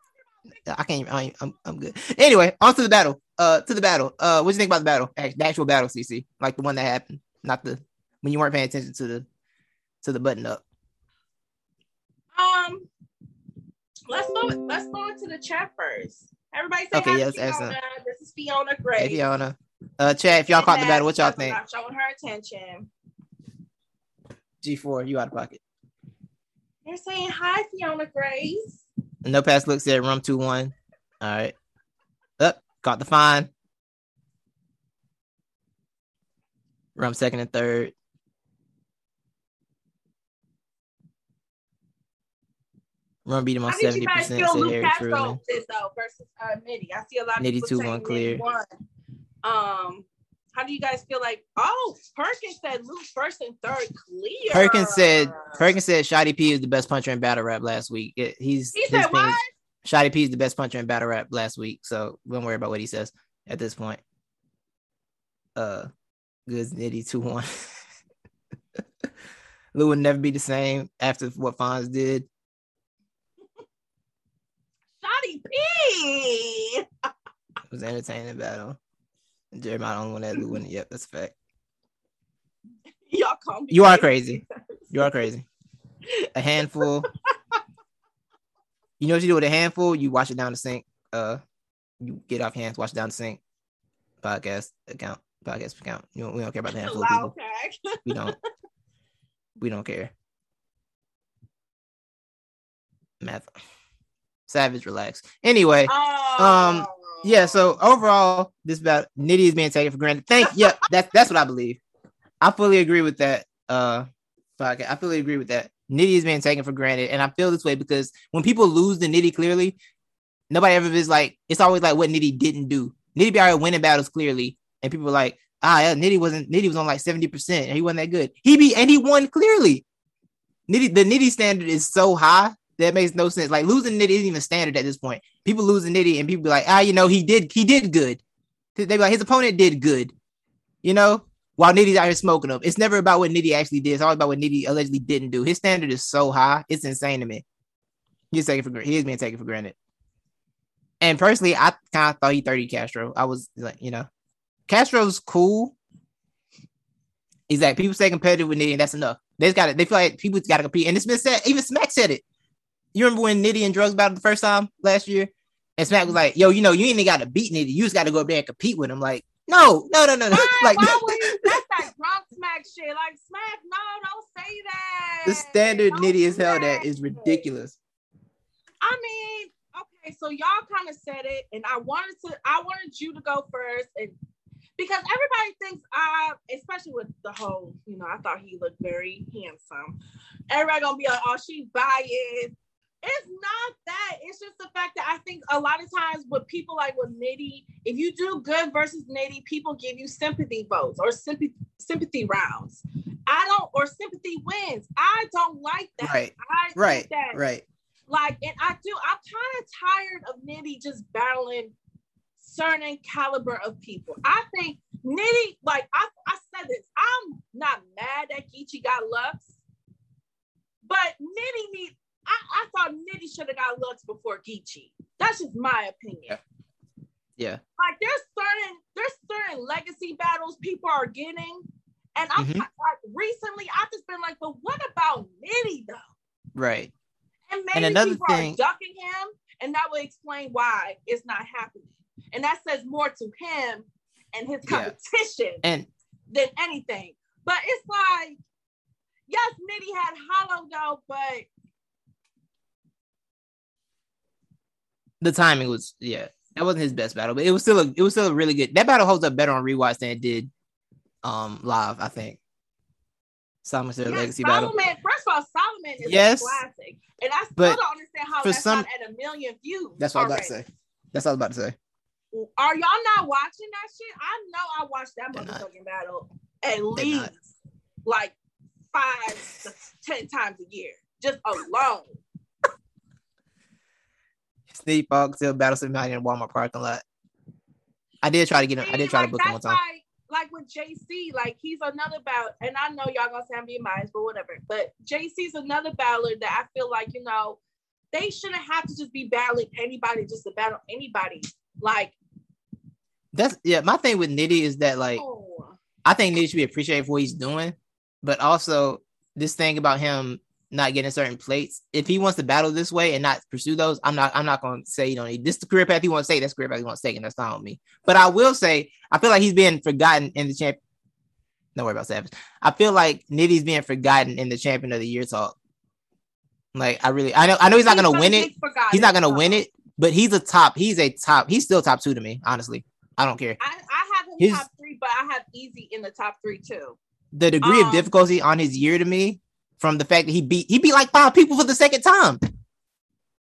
I can't. I ain't, I'm. I'm good. Anyway, on to the battle. Uh, to the battle. Uh, what you think about the battle? The actual battle, CC, like the one that happened, not the when you weren't paying attention to the to the button up. Um, let's go. Let's go into the chat first. Everybody say Okay, hi yeah, to let's Fiona. them. This is Fiona Gray. y'all know, uh, chat. if y'all caught the battle, what y'all think? Showing her attention. G4, you out of pocket. They're saying hi, Fiona Grace. No pass looks at rum two one. All right. Up, caught the fine. Rum second and third. Rum beat him on How did you seventy percent. Said Castro Truman. is though versus uh? I see a lot of Nitty two, one clear. won. Um, how do you guys feel like? Oh, Perkins said Luke first and third clear. Perkins said Perkins said Shotty P is the best puncher in battle rap last week. It- he's He said what? Shotty P is the best puncher in battle rap last week, so don't worry about what he says at this point. Uh, good nitty two one. Lou would never be the same after what Fonz did. Shotty P. It was an entertaining battle. Jeremiah the only one that Lou wouldn't. Yep, that's a fact. Y'all call me. You are crazy. You are crazy. A handful. You know what you do with a handful? You wash it down the sink. Uh, you get off hands, wash it down the sink. Podcast account, podcast account. You don't, we don't care about the handful of Loud people. pack. We don't. we don't care. Math. Savage, relax. Anyway, Oh. Yeah. So overall, this about Nitty is being taken for granted. Thank. Yeah, that's that's what I believe. I fully agree with that. Uh, podcast. I fully agree with that. Nitty is being taken for granted, and I feel this way because when people lose the Nitty clearly, nobody ever is like it's always like what Nitty didn't do. Nitty be already winning battles clearly, and people are like, ah, yeah, Nitty wasn't Nitty was on like seventy percent, and he wasn't that good. He be and he won clearly. Nitty the Nitty standard is so high that makes no sense. Like losing Nitty isn't even standard at this point. People losing Nitty, and people be like, ah, you know, he did he did good. They be like, his opponent did good, you know. While Nitty's out here smoking them, it's never about what Nitty actually did. It's always about what Nitty allegedly didn't do. His standard is so high, it's insane to me. He's taken for he is being taken for granted. And personally, I kind of thought he 30 Castro. I was like, you know, Castro's cool. He's like people stay competitive with Nitty, and that's enough. They got it. They feel like people got to compete, and it's been said. Even Smack said it. You remember when Nitty and Drugs battled the first time last year, and Smack was like, "Yo, you know, you ain't even got to beat Nitty. You just got to go up there and compete with him." Like, no, no, no, no, no. Why, like why would you, that's that drunk smack shit. Like smack, no, don't say that. the standard Don't Nitty is do held that. at is ridiculous. I mean, okay, so y'all kind of said it, and I wanted to, I wanted you to go first, and because everybody thinks I, especially with the whole, you know, I thought he looked very handsome. Everybody gonna be like, oh, she biased. It's not that. It's just the fact that I think a lot of times with people like with Nitty, if you do good versus Nitty, people give you sympathy votes or sympathy sympathy rounds. I don't, or sympathy wins. I don't like that. Right, I Right, that right. like, and I do, I'm kind of tired of Nitty just battling certain caliber of people. I think Nitty, like I, I said this, I'm not mad that Geechi got Lux, but Nitty need. I, I thought Nitty should have got Lux before Geechi. That's just my opinion. Yeah. Like there's certain there's certain legacy battles people are getting, and I'm Mhm. like recently I've just been like, but what about Nitty though? Right. And maybe And another people thing- are ducking him, and that will explain why it's not happening. And that says more to him and his Yeah. competition And than anything. But it's like, yes, Nitty had hollow though, but the timing was yeah, that wasn't his best battle, but it was still a it was still a really good. That battle holds up better on rewatch than it did um live. I think. Solomon said yes, legacy battle. Solomon, first of all, Solomon is Yes. a classic. And I still But don't understand how for that's some- not at a million views. That's what I was about to say. That's what I was about to say. Are y'all not watching that shit? I know I watched that They're not. motherfucking battle at They're least not. like five to ten times a year, just alone. Sneak Fog still battle somebody in Walmart parking lot. I did try to get him. I did try like, to book him one time. why, like with JC, like he's another bout, and I know y'all gonna say I'm being biased, but whatever. But JC's another battler that I feel like you know they shouldn't have to just be battling anybody just to battle anybody. Like, That's yeah. My thing with Nitty is that like oh, I think Nitty should be appreciated for what he's doing, but also this thing about him not getting certain plates. If he wants to battle this way and not pursue those, I'm not. I'm not going to say you don't need this. The career path he wants to take. That's the career path he wants to take, and that's not on me. But I will say I feel like he's being forgotten in the champ. Don't worry about Savage. I feel like Nitty's being forgotten in the champion of the year talk. Like I really, I know, I know he's not gonna win it. He's not gonna win it, but he's a top. He's a top. He's still top two to me. Honestly, I don't care. I, I have him His- top three, but I have Easy in the top three too. the degree Um, of difficulty on his year to me from the fact that he beat he beat like five people for the second time.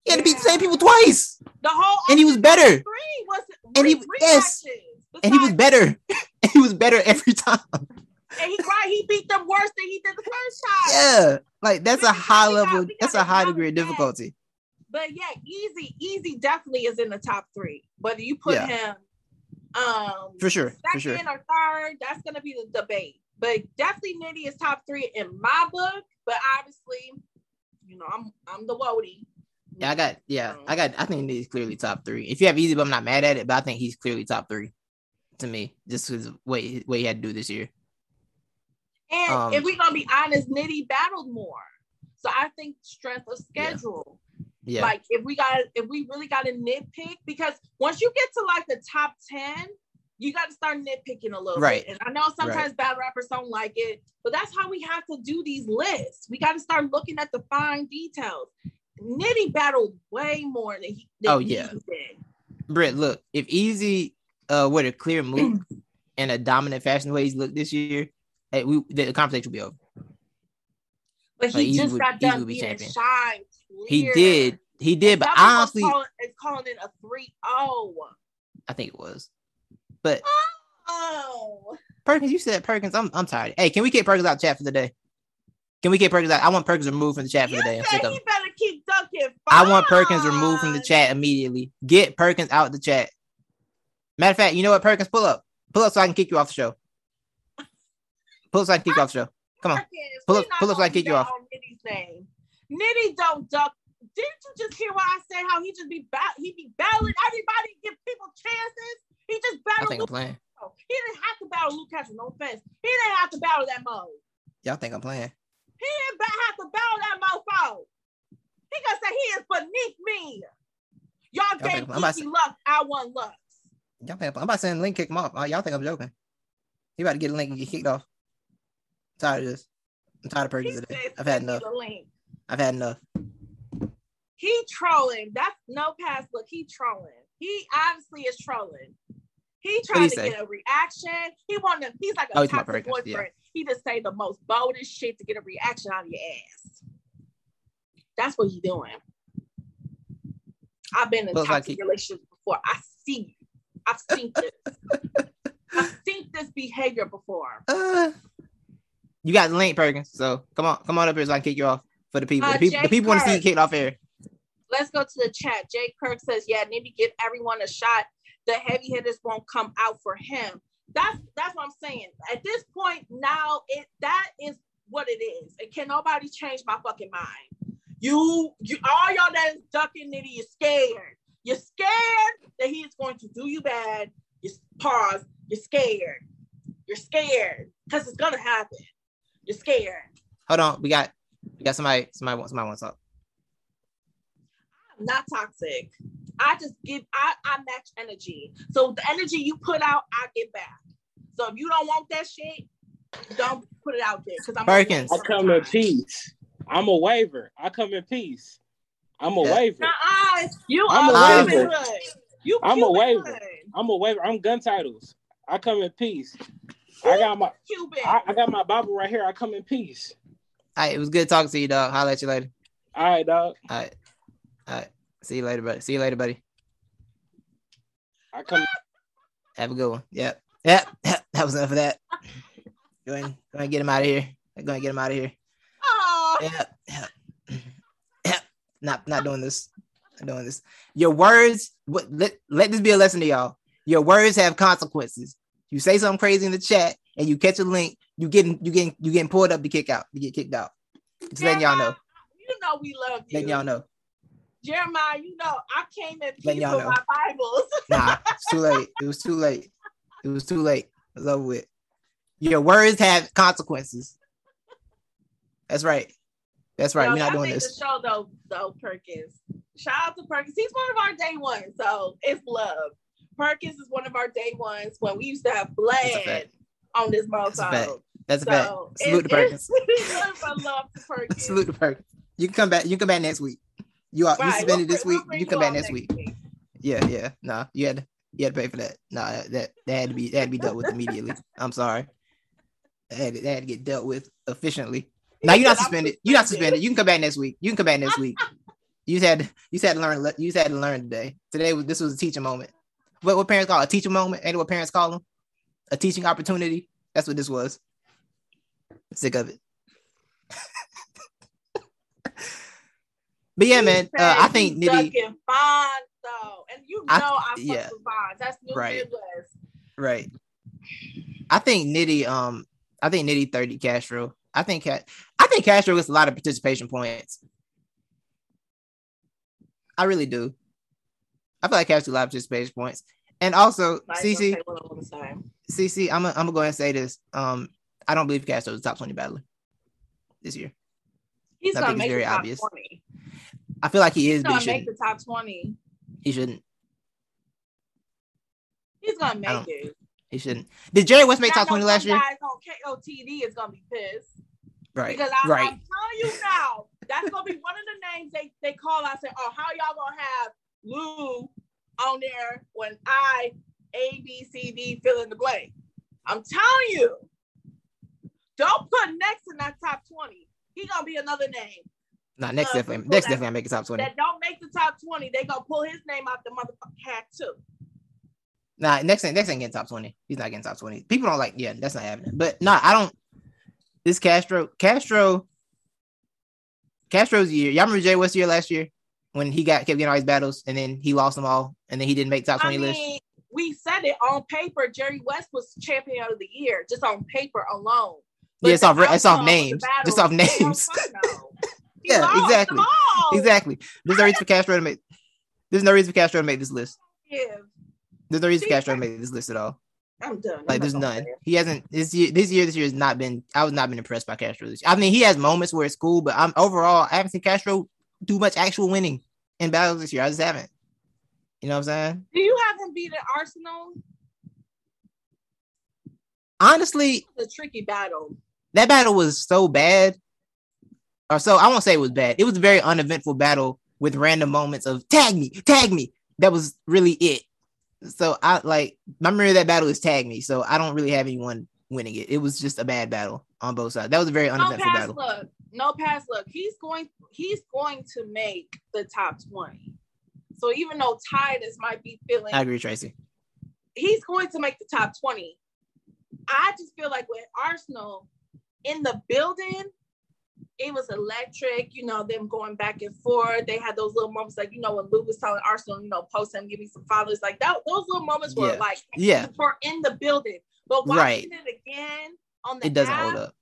He had to beat the same people twice, The whole and he was better, three was And he- yes. and he was better, and he was better every time. And he right, he beat them worse than he did the first time. Yeah, like that's a high level. That's a high degree of difficulty. But yeah, easy, easy definitely is in the top three. Whether you put Yeah. him um For sure, second for sure. or third, that's gonna be the debate. But definitely Nitty is top three in my book. But obviously, you know, I'm I'm the Wody. Yeah, I got. Yeah, Um, I got. I think he's clearly top three. If you have easy, but I'm not mad at it. But I think he's clearly top three to me, just because what he- what he had to do this year. And Um, if we're gonna be honest, Nitty battled more. So I think strength of schedule. Yeah, Like if we got if we really got to nitpick, because once you get to like the top 10, you got to start nitpicking a little Right. bit. And I know sometimes bad rappers don't like it, but that's how we have to do these lists. We got to start looking at the fine details. Nitty battled way more than he than Oh, yeah. did. Britt, look, if Easy uh were to clear move in a dominant fashion the way he's looked this year, hey, we the conversation will be over. But he easy just would- got done would be being champion. shine. He did. He did, but Some people honestly, calling, is calling it a 3-0. I think it was. But Oh, Perkins, you said Perkins. I'm I'm tired. Hey, can we get Perkins out the chat for the day? Can we get Perkins out? I want Perkins removed from the chat for you the day. Said he better keep. I want Perkins removed from the chat immediately. Get Perkins out the chat. Matter of fact, you know what, Perkins, pull up. Pull up so I can kick you off the show. Pull up so I can kick you off the show. Come on. Pull up- pull up so I can kick you off. Nitty's name. Nitty don't duck. Didn't you just hear what I said? How he just be ba- he be battling everybody, give people chances. He just I battled think I'm Luke. playing. Castro. He didn't have to battle Lou Castro. No offense. He didn't have to battle that mode. Y'all think I'm playing. He didn't have to battle that mofo. He gonna say he is beneath me. Y'all Y'all gave think- I'm about to Kiki Lux. I won Lux. Y'all think I'm, I'm about to send Link kick him off. Uh, y'all think I'm joking. He about to get a link and get kicked off. I'm tired of this. I'm tired of He today. I've had enough. link." I've had enough. He trolling. That's no pass look. He trolling. He obviously is trolling. He tried to say? get a reaction. He wanted. to. He's like Oh, a he's toxic boyfriend. yeah. He just say the most boldest shit to get a reaction out of your ass. That's what he doing. I've been in Looks like toxic he- relationships before. I see. I've seen this. I've seen this behavior before. Uh, you got the link, Perkins. So come on, come on up here so I can kick you off for the people. Uh, the people, the people want to see you kicked off air. Let's go to the chat. Jay Kirk says, "Yeah, need to give everyone a shot. The heavy hitters won't come out for him." That's that's what I'm saying. At this point now, it that is what it is. And can nobody change my fucking mind? You, you, all y'all that is ducking nitty, you're scared. You're scared that he is going to do you bad. You pause. You're scared. You're scared because it's gonna happen. You're scared. Hold on, we got we got somebody. Somebody wants somebody wants up. I'm not toxic. I just give I, I match energy. So the energy you put out, I get back. So if you don't want that shit, don't put it out there. Because I'm Perkins. I come in peace. I'm a waiver. I come in peace. I'm a Yeah. waiver. Nuh-uh. You I'm are a Cuban waiver. You I'm a Cuban waiver. hood. I'm a waiver. I'm gun titles. I come in peace. I got my Cuban. I, I got my Bible right here. I come in peace. All right, it was good talking to you, dog. I'll let you later. All right, dog. All right, all right. See you later, buddy. See you later, buddy. I come. Have a good one. Yep, yep. That was enough of that. Go ahead, go ahead and get him out of here. Go ahead and get him out of here. Aw. Yep, yep, yep. Not not doing this. Not doing this. Your words. What? Let let this be a lesson to y'all. Your words have consequences. You say something crazy in the chat, and you catch a link. You getting you getting you getting pulled up to kick out. You get kicked out. Just letting y'all know. You know we love you. Letting y'all know. Jeremiah, you know I came in peace with my Bibles. Nah, it's too late. It was too late. It was too late. It's over with. Your words have consequences. That's right. That's right. Yo, We're not doing this. The show though, though Perkins. Shout out to Perkins. He's one of our day ones, so it's love. Perkins is one of our day ones when we used to have That's a bled fact. on this That's a fact. mofo. That's a fact. So Salute to Perkins. it's nothing love to Perkins. Salute to Perkins. You can come back. You can come back next week. You are you suspended we'll this week. we'll you come back next week. Yeah, yeah. Nah, you had to you had to pay for that. Nah, that that had to be that had to be dealt with immediately. I'm sorry. That had, to- that had to get dealt with efficiently. Now you're not suspended. You're not suspended. You can come back next week. You can come back next week. You had you had to learn. You had to learn today. Today was this was a teaching moment. What what parents call it? a teaching moment? Ain't what parents call them? A teaching opportunity. That's what this was. Sick of it. But yeah, man. Uh, I think Nitty. ducking Vaughn though, and you know I- I, fuck yeah. with. That's New Right. Midwest. Right. I think Nitty, um, I think Nitty 30 Castro. I think I think Castro gets a lot of participation points. I really do. I feel like Castro gets a lot of participation points. And also, Not even CC, gonna say what I. CC, I'm gonna I'm gonna go ahead and say this. Um, I don't believe Castro is a top 20 battler this year. He's I gonna think it's very obvious. twenty. I feel like he is, but gonna he make the top twenty. He shouldn't. He's gonna make it. He shouldn't. Did Jerry Wess make top 20 last year? Guys on KOTD is gonna be pissed Right. because I, right. I'm telling you now, that's gonna be one of the names they they call out. Say, oh, how y'all gonna have Lou on there when I A B C D fill in the blank? I'm telling you, don't put next in that top twenty. he gonna be another name. Nah, next Uh, definitely next that- definitely make the top twenty. That don't make the top 20, they gonna pull his name out the motherfucking hat too. Nah, next thing, next thing getting top twenty. He's not getting top twenty. People don't like. Yeah, that's not happening. But nah, I don't. This Castro, Castro, Castro's year. Y'all remember Jay West year last year when he got kept getting all his battles and then he lost them all and then he didn't make top I twenty list. we said it on paper. Jerry Wess was champion of the year just on paper alone. Yeah, it's off- it's off names. Just off names. fuck no. He Yeah, exactly. Exactly. There's no reason for Castro to make. There's no reason for Castro to make this list. Yeah, There's no reason for Castro to make this list at all. I'm done. I'm Like there's gonna none. He hasn't this year. This year, this year has not been. I was not been impressed by Castro. This year. I mean, he has moments where it's cool, but I'm overall. I haven't seen Castro do much actual winning in battles this year. I just haven't. You know what I'm saying? Do you have him beating Arsenal? Honestly, a tricky battle. that battle was so bad, or so I won't say it was bad. It was a very uneventful battle with random moments of tag me, tag me. That was really it. So I like my memory of that battle is tag me. So I don't really have anyone winning it. It was just a bad battle on both sides. That was a very No uneventful pass battle. look. No pass look. He's going. He's going to make the top twenty. So even though Titus might be feeling, I agree, Tracy. he's going to make the top twenty. I just feel like with Arsenal in the building, it was electric. You know them going back and forth. They had those little moments, like you know when Lou was telling Arsenal, you know, post him, give me some followers. Like that. Those little moments were Yeah. like Yeah, for in the building. But watching Right. it again on the it doesn't app, hold up.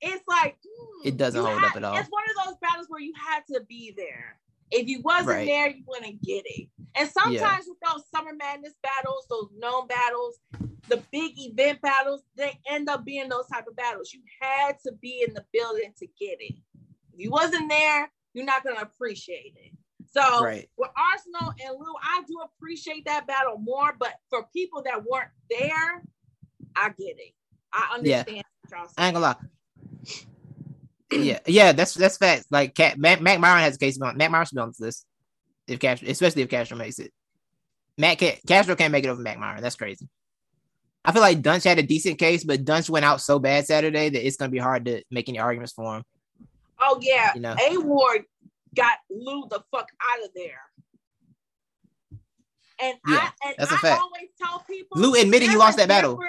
it's like mm, It doesn't hold had- up at all. It's one of those battles where you had to be there. If you wasn't Right. there, you wouldn't get it. And sometimes with those summer madness battles, those known battles, the big event battles, they end up being those type of battles. You had to be in the building to get it. If you wasn't there, you're not gonna appreciate it. So Right. with Arsenal and Lou, I do appreciate that battle more. But for people that weren't there, I get it. I understand what y'all I ain't gonna lie. yeah, yeah, that's that's facts. Like Cat, Mac, Mac Myron has a case on Mac Myron should be on this list. If Castro, especially if Castro makes it, Matt Castro can't make it over Mac Myron. That's crazy. I feel like Dunch had a decent case, but Dunch went out so bad Saturday that it's gonna be hard to make any arguments for him. Oh yeah, You know. A Ward got Lou the fuck out of there. And Yeah, I and that's a I fact. always tell people Lou admitted he lost that battle.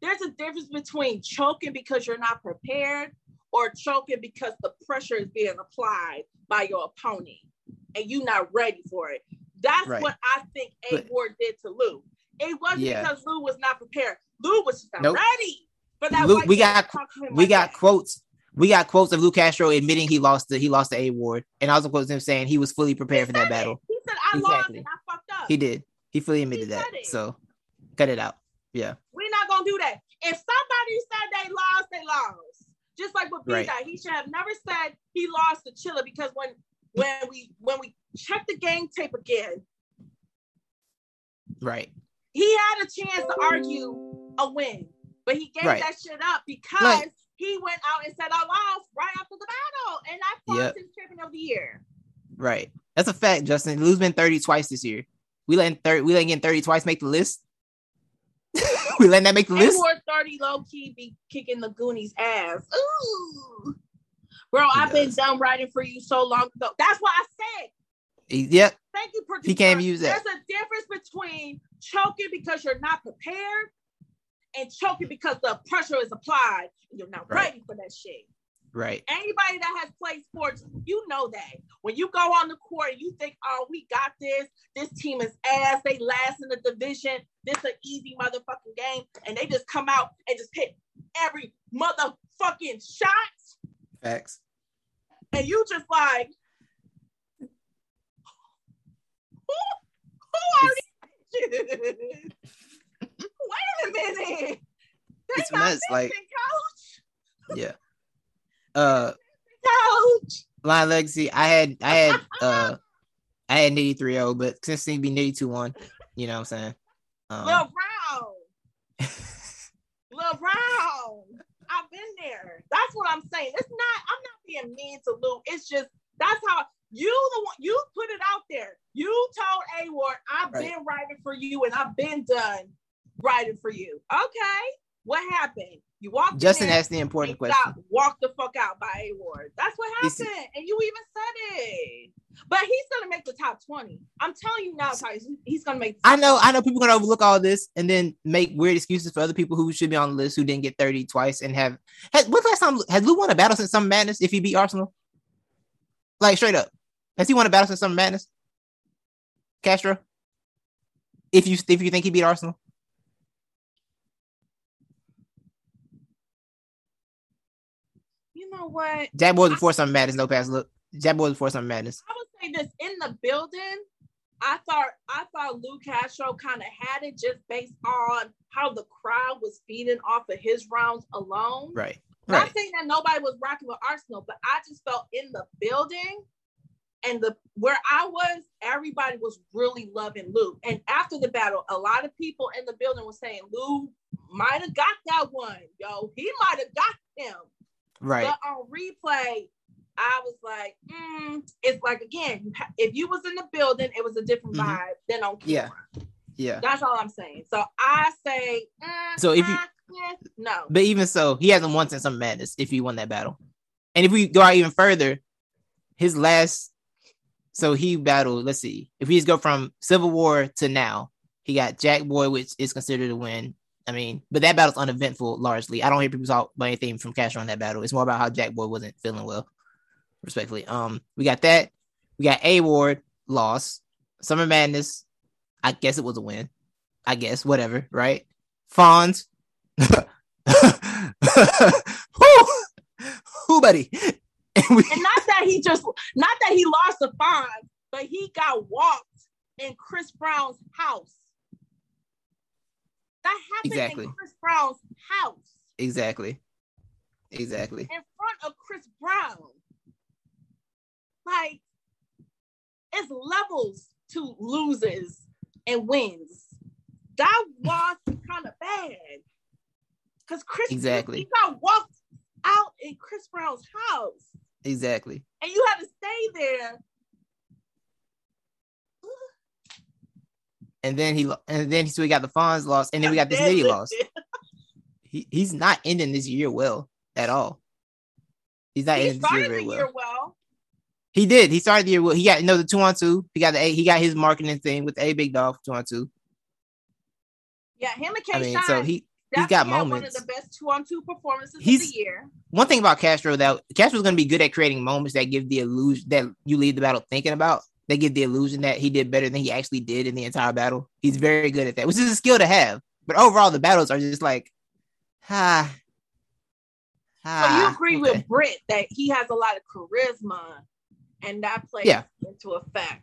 There's a difference between choking because you're not prepared or choking because the pressure is being applied by your opponent and you're not ready for it. That's Right. what I think A Ward did to Lou. It wasn't Yeah. because Lou was not prepared. Lou was just not Nope. ready for that. Lou- we got- We like got that. quotes. We got quotes of Lou Castro admitting he lost the he lost the A Ward, and also quotes him saying he was fully prepared for that it. battle. He said, I lost Exactly. and I fucked up. He did. He fully admitted that. it. So cut it out. Yeah. We're not gonna do that. If somebody said they lost, they lost. Just like with Right. B-Dot, he should have never said he lost to Chilla because when when we when we check the game tape again, Right. He had a chance to argue a win, but he gave Right. that shit up because Right. he went out and said I lost right after the battle, and I fought Yep. his champion of the year. Right. That's a fact, Justin. Lou's been 30 twice this year. We letting 30 we letting getting 30 twice make the list. we letting that make the And list. Ward 30 low key be kicking the Goonies ass. Ooh. Bro, He I've been does. done writing for you so long ago. That's what I said. Yep. Thank you. He can't use that. There's a difference between choking because you're not prepared and choking because the pressure is applied and you're not Right. ready for that shit. Right. Anybody that has played sports, you know that. When you go on the court and you think, oh, we got this, this team is ass, they last in the division, this an easy motherfucking game, and they just come out and just hit every motherfucking shot, Facts. and you just like, who, who are these? Wait a minute. They It's not nuts, like- coach. Yeah. Uh Coach. Line Legacy, I had I had uh I had Nitty 3-0, but since they be Nitty 2-1, you know what I'm saying? Um, Lil Brown. Lil Brown. I've been there. That's what I'm saying. It's not, I'm not being mean to Lou. It's just that's how you the one you put it out there. You told A Ward, I've Right. been writing for you and I've been done writing for you. Okay. What happened? You walked. Justin in asked the important question. got walked the fuck out by A Ward. That's what happened, and you even said it. But he's gonna make the top twenty. I'm telling you now, Tyson. He's gonna make. I know, 20. I know people gonna overlook all this and then make weird excuses for other people who should be on the list who didn't get 30 twice and have has what's last time has Lou won a battle since Summer Madness if he beat Arsenal? Like straight up. Has he won a battle since Summer Madness? Castro? If you if you think he beat Arsenal? You know what? Jack Boy before Summer Madness, no pass look. Jack Boy before Summer Madness. I would say this in the building. I thought I thought Lou Castro kind of had it just based on how the crowd was feeding off of his rounds alone. Right. Not saying that nobody was rocking with Arsenal, but I just felt in the building and the where I was, everybody was really loving Lou. And after the battle, a lot of people in the building were saying Lou might have got that one, yo. He might have got him. Right. But on replay, I was like, mm, it's like again, if you was in the building, it was a different Mhm. vibe than on Yeah. camera. Yeah. That's all I'm saying. So I say, mm, So if you- eh, no, But even so, he hasn't won since Summer Madness if he won that battle. And if we go out even further, his last so he battled, let's see, if we just go from Civil War to now, he got Jack Boy, which is considered a win. I mean, but that battle's uneventful largely. I don't hear people talk about anything from Castro on that battle. It's more about how Jack Boy wasn't feeling well, respectfully. Um, we got that. We got A Ward loss. Summer Madness, I guess it was a win. I guess, whatever, right? Fonz. who, who, buddy? And we, and not that he just, not that he lost the five, but he got walked in Chris Brown's house. That happened Exactly. in Chris Brown's house exactly, exactly. in front of Chris Brown. Like, it's levels to loses and wins. That is kind of bad. Because Chris Exactly. he got walked out in Chris Brown's house. Exactly. And you had to stay there. And then he and then so we got the Fonz loss, and then we got this Nitty loss. He, he's not ending this year well at all. He's not He ending this year very the well. year well. He did. He started the year well. He got no the two on two. He got the A, he got his marketing thing with a big dog two on two. Yeah, him and K I mean, so he he's got had one of the best two on two performances He's- of the year. one thing about Castro that Castro's gonna be good at creating moments that give the illusion that you leave the battle thinking about. They give the illusion that he did better than he actually did in the entire battle. He's very good at that, which is a skill to have. But overall, the battles are just like, ah, So ah. you agree okay. with Britt that he has a lot of charisma and that plays Yeah. into effect.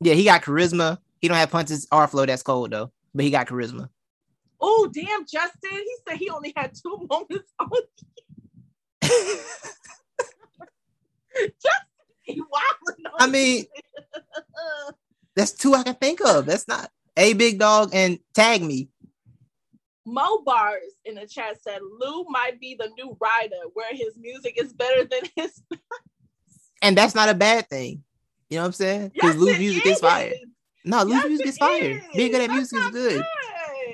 Yeah, he got charisma. He don't have punches or flow that's cold though, but he got charisma. Oh, damn, Justin. He said he only had two moments on wilding I mean, that's two I can think of. That's not a big dog and tag me. Mo Bars in the chat said Lou might be the new rider where his music is better than his. And that's not a bad thing. You know what I'm saying? Because Yes, Lou's music is fire. is. No, Lou's Yes, music is fire. Being good at music is good. good.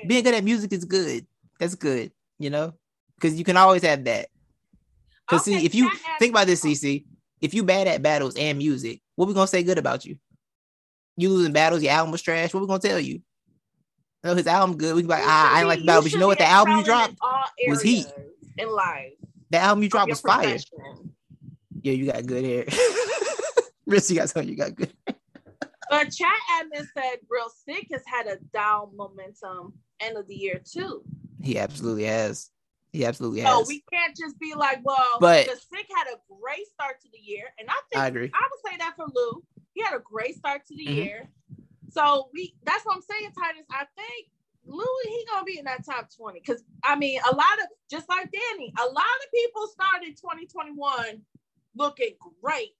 Being good at music is good. That's good. You know, because you can always have that. Because Okay, see, if you think about this, CC, if you bad at battles and music, what we gonna say good about you? You losing battles, your album was trash. What we gonna tell you? No, his album good. We can be like, ah, I didn't like the battle, but you know what? The album you dropped, was heat. in life. the album you dropped was fire. Yeah, you got good hair. Rich, you got something. You got good. But chat admin said Real Sick has had a down momentum end of the year too. He absolutely has. He absolutely So has. we can't just be like, well, But- the Sick had a great start to the year, and I think I I, agree. would say that for Lou. He had a great start to the Mhm. year. So we that's what I'm saying, Titus. I think Lou he gonna be in that top 20. Cause I mean a lot of just like Danny, a lot of people started 2021 looking great.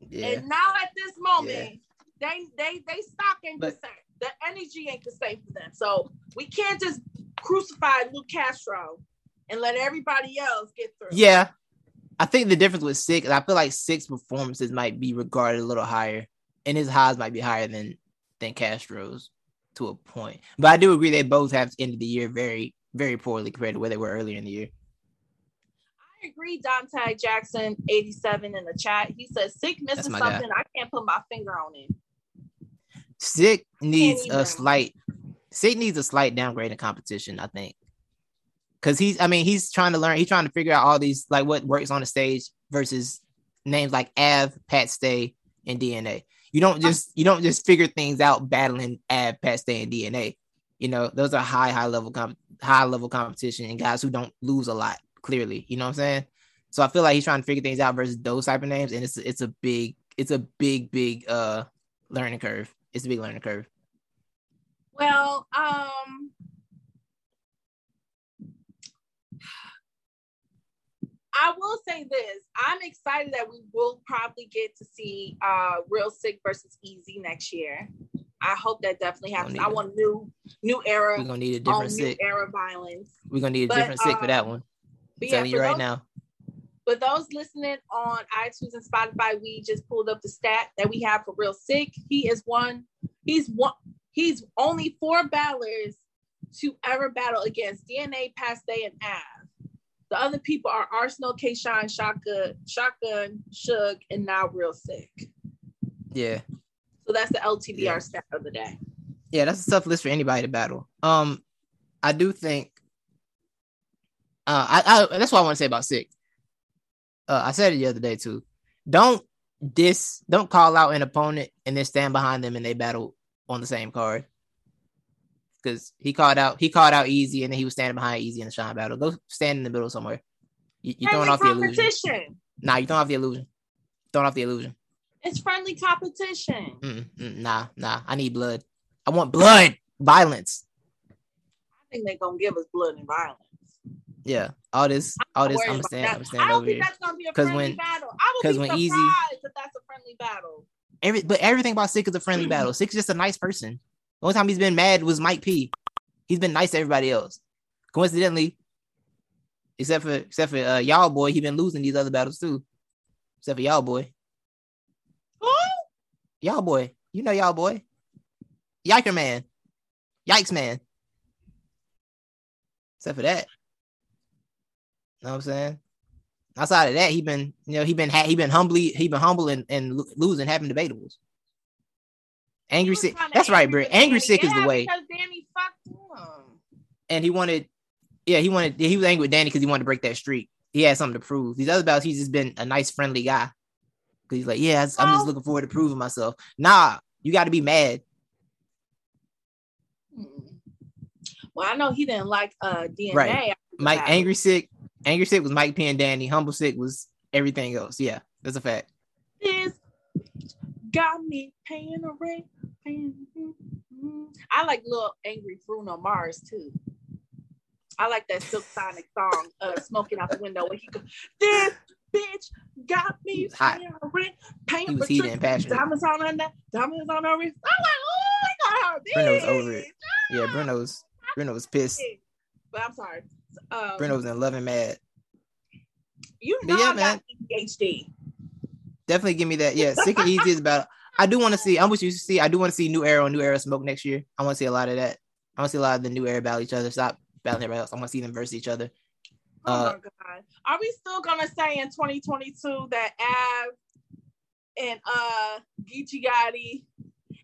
Yeah. And now at this moment, they they they stock ain't But- the same. The energy ain't the same for them. So we can't just crucify Lou Castro and let everybody else get through. Yeah. I think the difference with six, I feel like six performances might be regarded a little higher, and his highs might be higher than than Castro's to a point. But I do agree they both have ended the year very very poorly compared to where they were earlier in the year. I agree, Dante Jackson, 87 in the chat. He says sick misses my guy. something. I can't put my finger on it. Sick needs a slight. Sick needs a slight downgrade in competition. I think, because he's. I mean, he's trying to learn. He's trying to figure out all these like what works on the stage versus names like Av, Pat Stay, and DNA. You don't just you don't just figure things out battling Av, Pat Stay, and DNA. You know, those are high high level comp- high level competition and guys who don't lose a lot. Clearly, you know what I'm saying. So I feel like he's trying to figure things out versus those type of names, and it's it's a big it's a big big uh learning curve. It's a big learning curve. Well, um, I will say this. I'm excited that we will probably get to see uh Real Sick versus Easy next year. I hope that definitely happens. I want new new era We're gonna need a on different new sick. era violence. We're gonna need a But, different sick for uh, that one. But telling you right those- now. For those listening on iTunes and Spotify, we just pulled up the stat that we have for Real Sick. He is one. He's one. He's only four battlers to ever battle against DNA, Pat Stay, and Av. The other people are Arsenal, Kayshawn, Shotgun, Shotgun, Shug, and now Real Sick. Yeah. So that's the LTBR Yeah. stat of the day. Yeah, that's a tough list for anybody to battle. Um, I do think uh I, I that's what I want to say about sick. Uh I said it the other day too. Don't dis don't call out an opponent and then stand behind them and they battle on the same card. Cause he called out he called out easy and then he was standing behind easy in the shine battle. Go stand in the middle somewhere. You, you're throwing off the illusion. Nah, you throwing off the illusion. Throwing off the illusion. It's friendly competition. Mm, mm, nah, nah. I need blood. I want blood, violence. I think they're gonna give us blood and violence. Yeah, all this, all this. I'm that. I'm I don't over think here. that's gonna be a 'Cause friendly when- battle. I would 'cause be when surprised Easy- if that's a friendly battle. Every, but everything about Sick is a friendly battle. Sick is just a nice person. The only time he's been mad was Mike P. He's been nice to everybody else. Coincidentally, except for except for uh, y'all boy, he been losing these other battles too. Except for y'all boy, Who? y'all boy. You know y'all boy, Yiker man, Yikes man. Except for that, know what I'm saying. Outside of that, he been you know he been ha- he been humbly he been humble and, and lo- losing having debatables. Angry sick. That's right, with Angry sick is the way. Because Danny fucked him. And he wanted, yeah, he wanted. He was angry with Danny because he wanted to break that streak. He had something to prove. These other battles, he's just been a nice, friendly guy. Because he's like, yeah, I'm just looking forward to proving myself. Nah, you got to be mad. Hmm. Well, I know he didn't like uh DNA. Right. Mike, angry sick, angry sick was Mike P and Danny. Humble sick was everything else. Yeah, that's a fact. This got me paying a rent. Mm-hmm. I like little angry Bruno Mars too. I like that Silk Sonic song, uh, "Smoking Out the Window," when he goes, "This bitch got me He was hot. paying a rent, paying He was for heated and passionate. diamonds on her neck, diamonds on her wrist." I'm like, "Oh, he got her, Bruno was over it. Yeah, Bruno's Bruno was pissed. But I'm sorry. Um, Bruno was in love and mad. you But know yeah, I got ADHD. Definitely give me that. Yeah, sick and easy is about. I do want to see. I wish you to see. I do want to see new era on new era smoke next year. I want to see a lot of that. I want to see a lot of the new era battle each other. Stop battling everybody else. I want to see them versus each other. Oh Uh, my god. Are we still gonna say in 2022 that Av and uh Geechi Gotti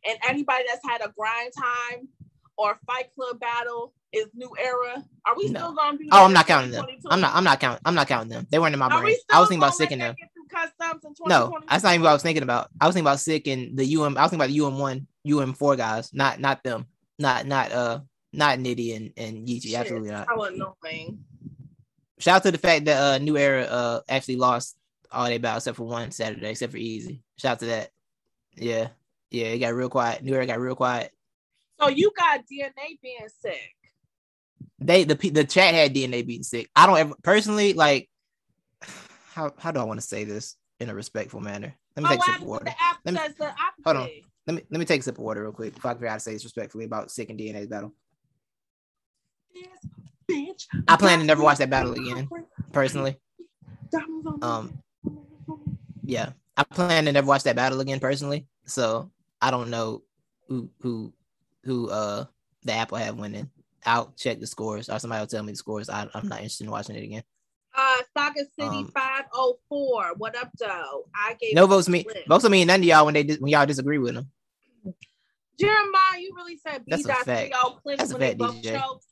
and anybody that's had a grind time or fight club battle is new era? Are we No. still gonna do Oh, I'm not counting them. I'm not. I'm not counting. I'm not counting them. They weren't in my brain. I was thinking about sick and them. get through customs in No, that's not even what I was thinking about. I was thinking about sick and the UM. I was thinking about the UM one, UM four guys. Not not them. Not not uh not Nitty and and Yeezy. Absolutely not. How annoying. Shout out to the fact that uh New Era uh actually lost all they battles except for one Saturday, except for Easy. Shout out to that. Yeah, yeah, it got real quiet. New Era got real quiet. So you got DNA being sick. They the the chat had DNA beating sick. I don't ever personally like. How how do I want to say this in a respectful manner? Let me Oh, take a sip of water. Let me- says the opposite? hold on. Let me let me take a sip of water real quick before I figure out how to say this respectfully about sick and DNA's battle. This bitch I plan to never watch that battle again. Personally, diamonds on her um, yeah, I plan to never watch that battle again. Personally, so I don't know who who who uh the Apple have winning. I'll check the scores or somebody will tell me the scores. I, I'm not interested in watching it again. Uh, Saga City Um, 504. What up, though? I gave No votes me. Votes don't mean none to y'all when they when y'all disagree with them. Jeremiah, you really said B. That's a fact. That's a fact, DJ. choked.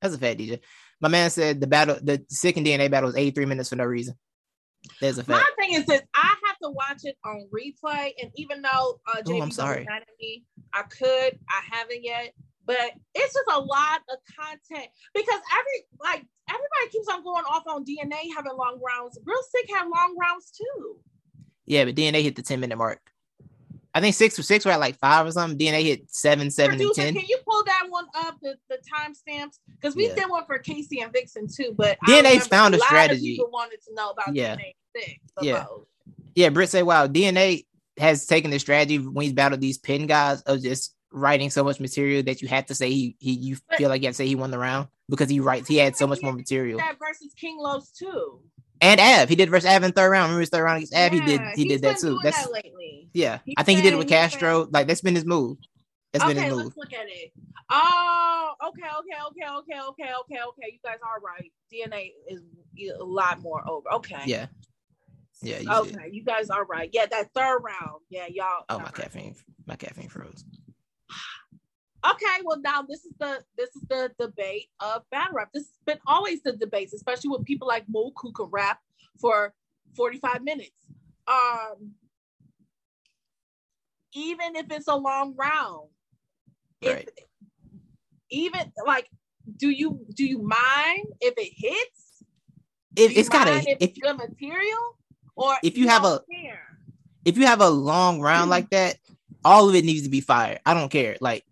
That's a fact, DJ. My man said the battle, the sick and DNA battle was 83 minutes for no reason. There's a fact. My thing is this: I have to watch it on replay, and even though uh, Ooh, JB I'm sorry. mad at me, I could, I haven't yet. But it's just a lot of content because every like everybody keeps on going off on DNA having long rounds. Real Sikh had long rounds too. Yeah, but DNA hit the 10 minute mark. I think six or six were at like five or something. DNA hit seven, seven, and 10. can you pull that one up the, the timestamps? Because we Yeah. did one for Casey and Vixen too, but remember found a lot of strategy. people wanted to know about Yeah. DNA six. Yeah. Yeah, Britt say, wow, DNA has taken the strategy when he's battled these pin guys of just writing so much material that you have to say he, he you But- feel like you have to say he won the round because he writes he had so much more material. That versus King Los too. And Av, he did versus Av in third round. Remember his third round against Av? he did he did that too. That's that lately. yeah. I think he did it with been- Castro. Like that's been his move. That's been his move. let's look at it. Oh, okay, okay, okay, okay, okay, okay, okay. You guys are right. DNA is a lot more over. Okay. Yeah. Yeah. You Okay, did. you guys are right. Yeah, that third round. Yeah, y'all. Oh my right. caffeine. My caffeine froze. Okay, well now this is the this is the debate of battle rap. This has been always the debates, especially with people like Mook who can rap for 45 minutes. Um even if it's a long round, if even like do you do you mind if it hits? If it's gotta mind if good material? Or if you have a- care? if you have a long round like that, all of it needs to be fired. I don't care. Like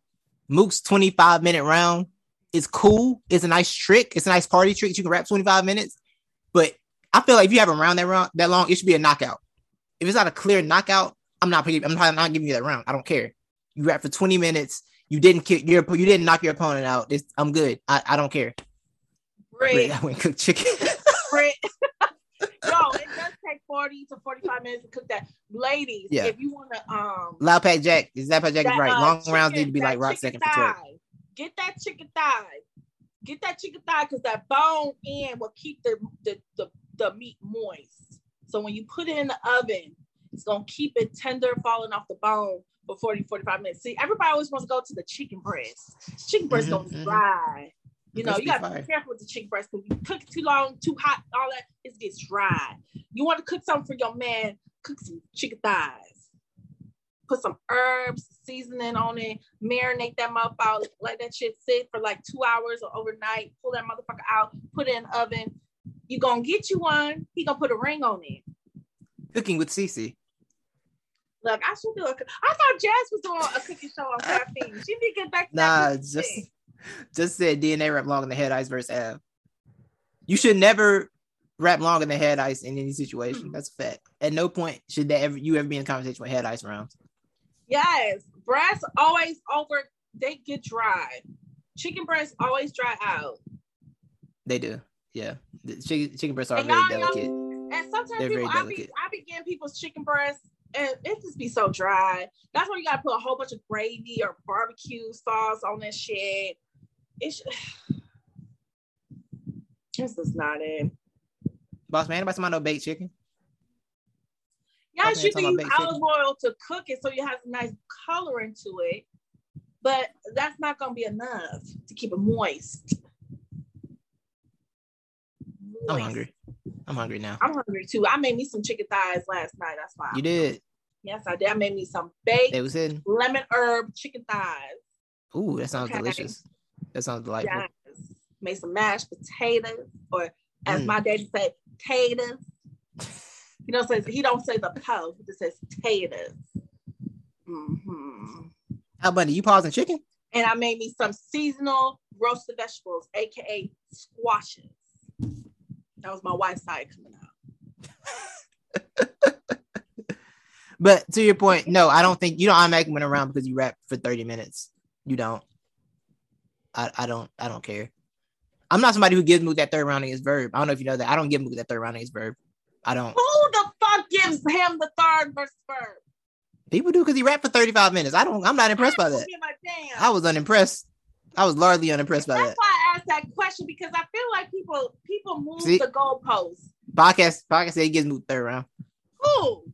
Mook's 25 minute round is cool. It's a nice trick. It's a nice party trick. You can rap 25 minutes. But I feel like if you have a round that round that long, it should be a knockout. If it's not a clear knockout, I'm not I'm not, not giving you that round. I don't care. You rap for 20 minutes. You didn't kick your you didn't knock your opponent out. It's, I'm good. I, I don't care. Brit, I went cook chicken. Yo, it does take 40 to 45 minutes to cook that. Ladies, Yeah. if you want to um Loud Pack Jack. Is that Pack Jack is right. uh, Long rounds need to be like rock chicken second for 12. thigh. Get that chicken thigh. Get that chicken thigh because that bone end will keep the, the the the meat moist. So when you put it in the oven, it's gonna keep it tender, falling off the bone for 40, 45 minutes. See, everybody always wants to go to the chicken breast. Chicken breast Mhm, gonna mhm. dry. You know, you gotta be careful with the chicken breast because you cook it too long, too hot, all that, it gets dry. You want to cook something for your man, cook some chicken thighs. Put some herbs, seasoning on it, marinate that motherfucker, out, let that shit sit for like two hours or overnight. Pull that motherfucker out, put it in the oven. You gonna get you one. He gonna put a ring on it. Cooking with Cece. Look, I should do a. I thought Jazz was doing a cooking show on caffeine. She need to get back to that Nah, just shit. just said DNA rap longer than the head ice versus Av. You should never rap longer than the head ice in any situation. That's a fact. At no point should that ever you ever be in a conversation with head ice rounds. Yes, breasts always over. They get dry. Chicken breasts always dry out. They do. Yeah. The chicken chicken breasts are And very y'all know- delicate. And sometimes They're people, I be. I be getting people's chicken breasts, and it just be so dry. That's why you gotta put a whole bunch of gravy or barbecue sauce on that shit. It's this is not it. Boss man, anybody talking about no baked chicken? Yes, you can use olive oil to cook it so you have a nice coloring to it, but that's not gonna be enough to keep it moist. I'm hungry. I'm hungry now. I'm hungry too. I made me some chicken thighs last night. That's why. You did. Yes, I did. I made me some baked They was hidden. lemon herb chicken thighs. Ooh, that sounds Okay. delicious. That sounds delightful. Yes. Made some mashed potatoes, or as Mm. my daddy said, taters. He don't say he don't say the po. He just says taters. hmm How about you pausing chicken? And I made me some seasonal roasted vegetables, aka squashes. That was my wife's side coming out. But to your point, no, I don't think you don't automatically win around because you rap for 30 minutes. You don't. I, I don't I don't care. I'm not somebody who gives Mook that third round against Verb. I don't know if you know that. I don't give Mook that third round against Verb. I don't. Who the fuck gives him the third versus verb? People do because he rapped for 35 minutes. I don't I'm not impressed by that. give a damn. I was unimpressed. I was largely unimpressed by That's that. That's why I asked that question because I feel like people people move See? the goalposts. Podcast podcast said he gets moved third round. Who?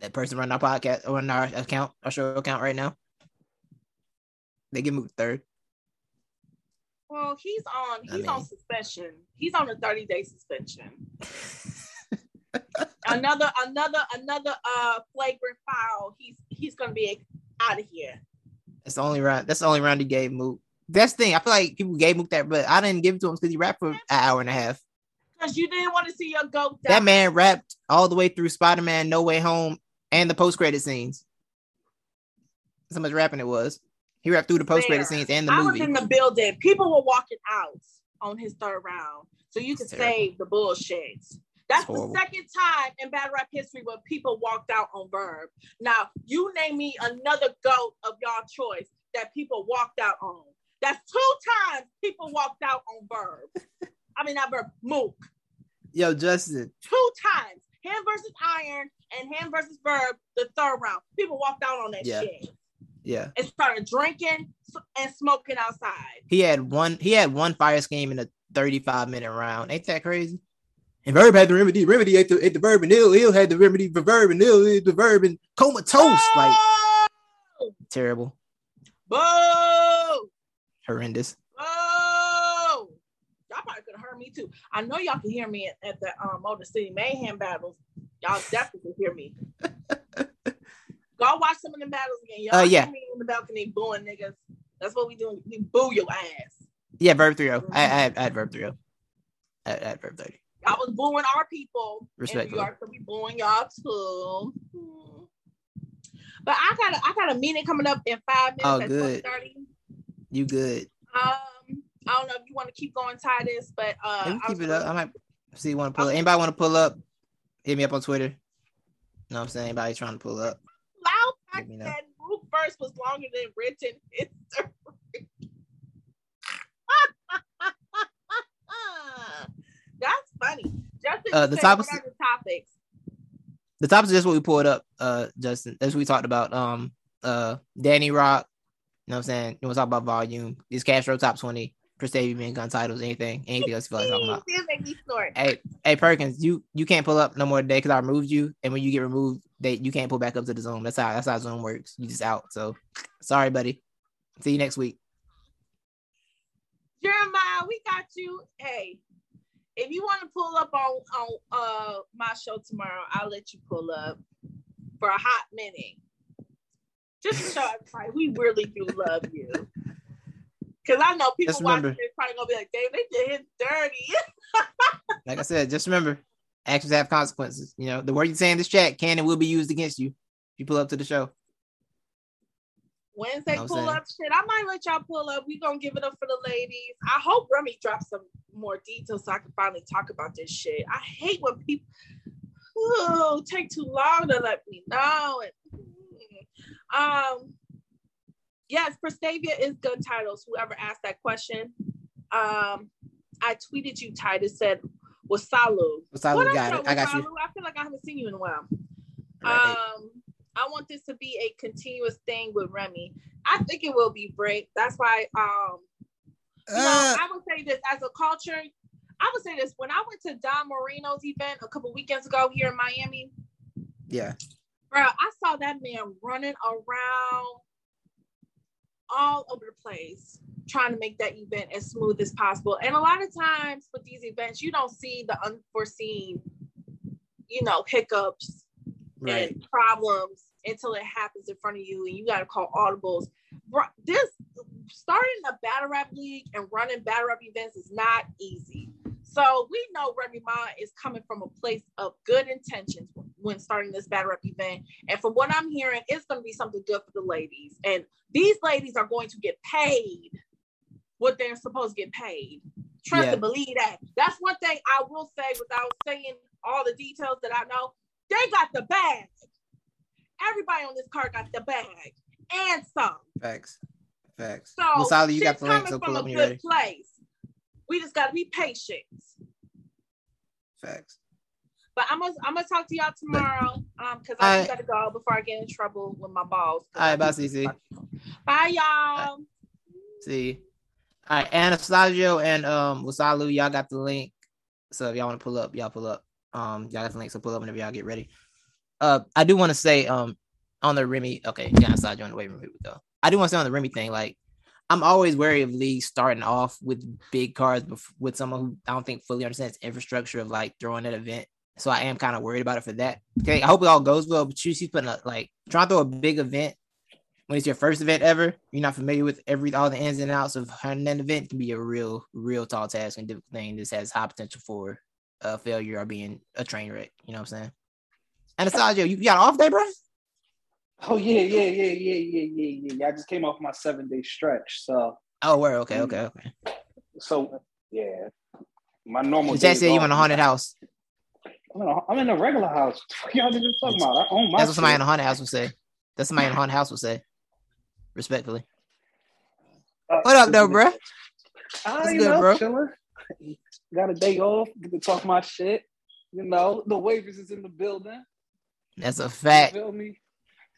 That person running our podcast or on our account, our show account right now. They get moved third. Well, he's on I he's on suspension. He's on a 30 day suspension. another another another uh flagrant foul. He's he's gonna be out of here. That's the only round. That's the only round he gave Mook. That's the thing. I feel like people gave Mook that, but I didn't give it to him because he rapped for an hour and a half. Because you didn't want to see your goat die. That man rapped all the way through Spider Man No Way Home and the post credit scenes. That's how much rapping it was. He rapped through the post credit scenes and the I movie. was in the building. People were walking out on his third round. So you can save the bullshit. That's the second time in battle rap history where people walked out on Verb. Now, you name me another goat of y'all choice that people walked out on. That's two times people walked out on Verb. I mean, not Verb, Mook. Yo, Justin, Two times. Him versus Iron and him versus Verb, the third round. People walked out on that Yeah. shit yeah, and started drinking and smoking outside. he had one. He had one fire scheme in a 35 minute round. Ain't that crazy? And Verb had the remedy. Remedy ate the, ate the Verb and ill. Ill had the remedy for Verb and ill. The Verb and comatose. Like terrible, Boo! horrendous. Boo! Y'all probably could have heard me too. I know y'all can hear me at, at the um Motor City Mayhem battles. Y'all definitely can hear me. Go watch some of the battles again. Y'all Uh, yeah. me in the balcony booing niggas. That's what we doing. We boo your ass. Yeah, Verb 3 0. I, I, had, I had Verb 3 0. I, I had Verb 30. Y'all was booing our people in New Respectfully. York, so we booing y'all too. Hmm. But I got a I got a meeting coming up in five minutes Oh, at good. 12:30. You good. Um, I don't know if you want to keep going, Titus, but uh, Let me I keep it up. I might see you want to pull up. Anybody want to pull up? Hit me up on Twitter. You know what I'm saying? Anybody trying to pull up? Loud know. said Root verse was longer than written history. That's funny. Justin, Uh, the topics- the topics? The top is just what we pulled up, uh, Justin. As we talked about, um, uh, Danny Rock. You know what I'm saying? You want to talk about volume? Is Castro top 20? Prestavia men gun titles? Anything? Anything else you feel like talking about? Still make me snort. Hey, hey Perkins, you you can't pull up no more today because I removed you, and when you get removed, they you can't pull back up to the Zoom. That's how that's how Zoom works. You just out. So sorry, buddy. See you next week. Jeremiah, we got you. Hey, if you want to pull up on on uh my show tomorrow, I'll let you pull up for a hot minute. Just to show everybody we really do love you. Cause I know people Just watching remember- this probably gonna be like, "Dave, they did hit dirty." Like I said, just remember, actions have consequences. You know, the word you say in this chat can and will be used against you if you pull up to the show. Wednesday Know pull up shit. I might let y'all pull up. We gonna give it up for the ladies. I hope Remy drops some more details so I can finally talk about this shit. I hate when people ooh, take too long to let me know. And, um, yes, Prestavia is good titles. Whoever asked that question, um, I tweeted you. Titus said, "Wasalu." What's up? What We got it. I got you. I feel like I haven't seen you in a while. Right. Um, I want this to be a continuous thing with Remy. I think it will be great. That's why, um, know, Uh, I would say this as a culture. I would say this when I went to Don Marino's event a couple weekends ago here in Miami, yeah. bro, I saw that man running around all over the place trying to make that event as smooth as possible. And a lot of times with these events, you don't see the unforeseen, you know, hiccups Right. and problems until it happens in front of you and you got to call audibles. This starting a battle rap league and running battle rap events is not easy. So we know Remy Ma is coming from a place of good intentions when starting this battle rap event. And from what I'm hearing, it's going to be something good for the ladies. And these ladies are going to get paid what they're supposed to get paid. Trust Yeah. and believe that. That's one thing I will say without saying all the details that I know. They got the bag. Everybody on this card got the bag and some. Facts. Facts. So well, Sally, you got the link, coming so from pull a up when good you're ready. place. We just gotta be patient. Facts. But I'm gonna I'm gonna talk to y'all tomorrow. Um, because I just gotta go before I get in trouble with my balls. All right, bye, CC. Bye, y'all. See. All right, Anastasio and um Wasalu, y'all got the link. So if y'all want to pull up, y'all pull up. Um, y'all got the link, so pull up whenever y'all get ready. Uh, I do want to say um on the Remy, okay, yeah, Anastasio on the way room, here we go. I do want to say on the Remy thing, like I'm always wary of leagues starting off with big cards bef- with someone who I don't think fully understands infrastructure of like throwing that event. So I am kind of worried about it for that. Okay, I hope it all goes well. But she's putting a like trying to throw a big event when it's your first event ever. You're not familiar with every all the ins and outs of running an event can be a real, real tall task and difficult thing. This has high potential for a failure or being a train wreck. You know what I'm saying? And Anastasia, you got an off day, bro? Oh yeah, yeah, yeah, yeah, yeah, yeah, yeah. I just came off my seven day stretch, so. Oh, where? Okay, okay, okay. So yeah, my normal. Did said you in a haunted house? I'm in a, I'm in a regular house. What y'all niggas talking about? I own my. That's what somebody in a haunted house would say. That's somebody in a haunted house would say. Respectfully. Uh, What up, though, bro? Ah, What's you good, know, bro? chilling. Got a day off. Get to talk my shit. You know, the waivers is in the building. That's a You fact. feel me?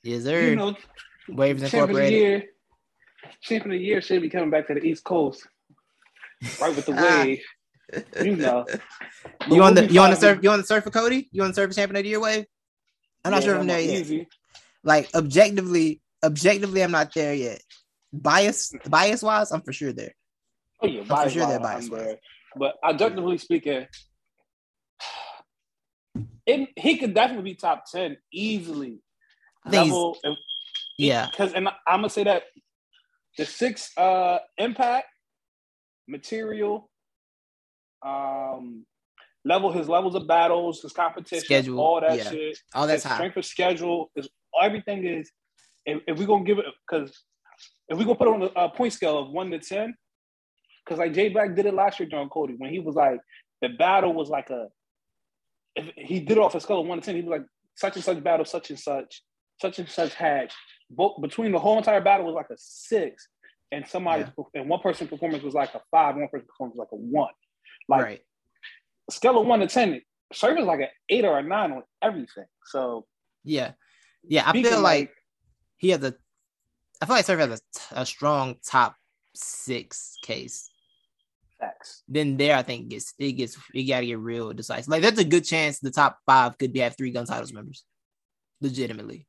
Yes, sir. You know, Waves champion of the Incorporated. year. Champion of the year should be coming back to the East Coast. Right with the wave. You know. You on the you on the surf? surf you on the surf for Cody? You on the surf champion of the year wave? I'm not sure if I'm there yet. Like objectively, objectively, I'm not there yet. Bias, bias wise, I'm for sure there. Oh yeah, for bias sure they're wise, bias I'm wise. there. But objectively speaking, it, he could definitely be top ten easily. I think he's- Level, if- Yeah, because and I'm gonna say that the six uh impact material um level his levels of battles his competition Schedule, all that yeah. shit. All that's his strength of schedule is everything is if, if we're gonna give it because if we're gonna put it on a, a point scale of one to ten because like Jay Black did it last year during Cody when he was like the battle was like a if he did it off a scale of one to ten he was like such and such battle such and such such and such had both between the whole entire battle was like a six and somebody and one person's performance was like a five one person's performance was like a one like right. scale of one to ten Serve like an eight or a nine on everything so Yeah, yeah. I feel like he has a. I feel like Surf has a strong top six case. facts Then there, I think gets it gets it got to get real decisive. Like that's a good chance the top five could be have three gun titles members, legitimately.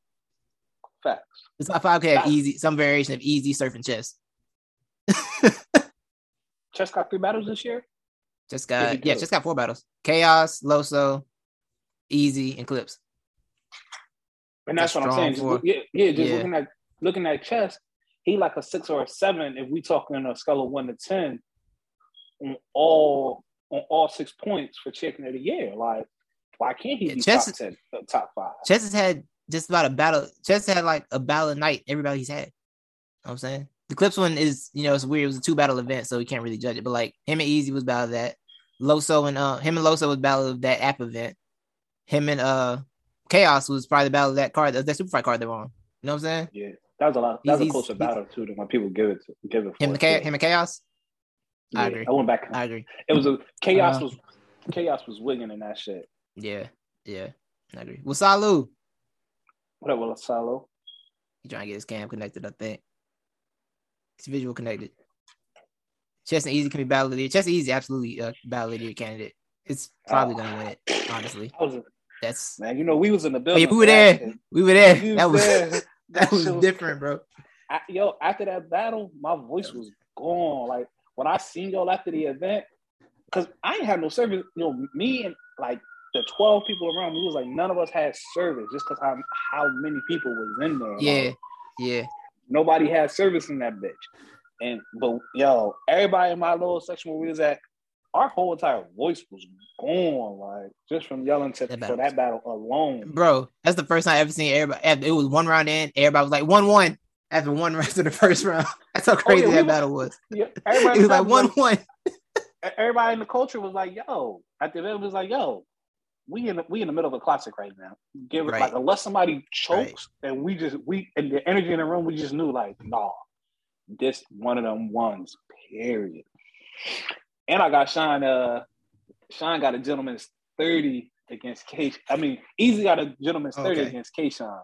facts The top five could have That- easy some variation of easy surf and chess. Chess got three battles this year Just got yeah, just got four battles: Chaos, Loso, Easy, and Clips. And that's That's what I'm saying. Just, yeah, yeah, just yeah. looking at looking at chess, he like a six or a seven. If we talking on a scale of one to ten, on all on all six points for chicken of the year, like why can't he Yeah, be chess top ten, uh, top five? Chess has had just about a battle. Chess had like a battle night. Everybody he's had. You know what I'm saying the Clips one is you know it's weird. It was a two battle event, so we can't really judge it. But like him and Easy was battle that. Loso and uh him and Loso was battle of that app event. Him and uh Chaos was probably the battle of that card, that super fight card they were on. You know what I'm saying? Yeah, that was a lot. That was a closer battle too than when people give it to, give it. For Him and it, him and Chaos. I agree. I went back. I agree. It was a chaos Uh, was chaos was wigging in that shit. Yeah, yeah, I agree. Well, Salu, What up, Will Salo? he trying to get his cam connected. I think it's visual connected. Chess and Easy can be battle of the year. Chess and Easy absolutely uh, battle of the year candidate. It's probably gonna win it. Honestly, was that's man. You know we was in the oh yeah, we were there. We were there. We That was there. that was shit different, bro. I, yo, after that battle, my voice was gone. Like when I seen y'all after the event, because I ain't had no service. You know, me and like the twelve people around me was like none of us had service just because how how many people was in there. Like, Yeah, yeah. Nobody had service in that bitch. And but yo, everybody in my little section where we was at, our whole entire voice was gone, like just from yelling to That for battle that battle alone. Bro, that's the first time I ever seen everybody. after- It was one round in. Everybody was like one one after one round of the first round. That's how oh, crazy Oh, we that were- battle was. Yeah, It everybody was like one one. everybody in the culture was like, "Yo," at the event was like, "Yo, we in the, we in the middle of a classic right now. Give it Right. like unless somebody chokes and we just we and the energy in the room, we just knew like, nah, this one of them ones. Period. And I got Sean. Uh, Sean got a gentleman's thirty against K. I mean, Easy got a gentleman's thirty Okay. against K. Sean.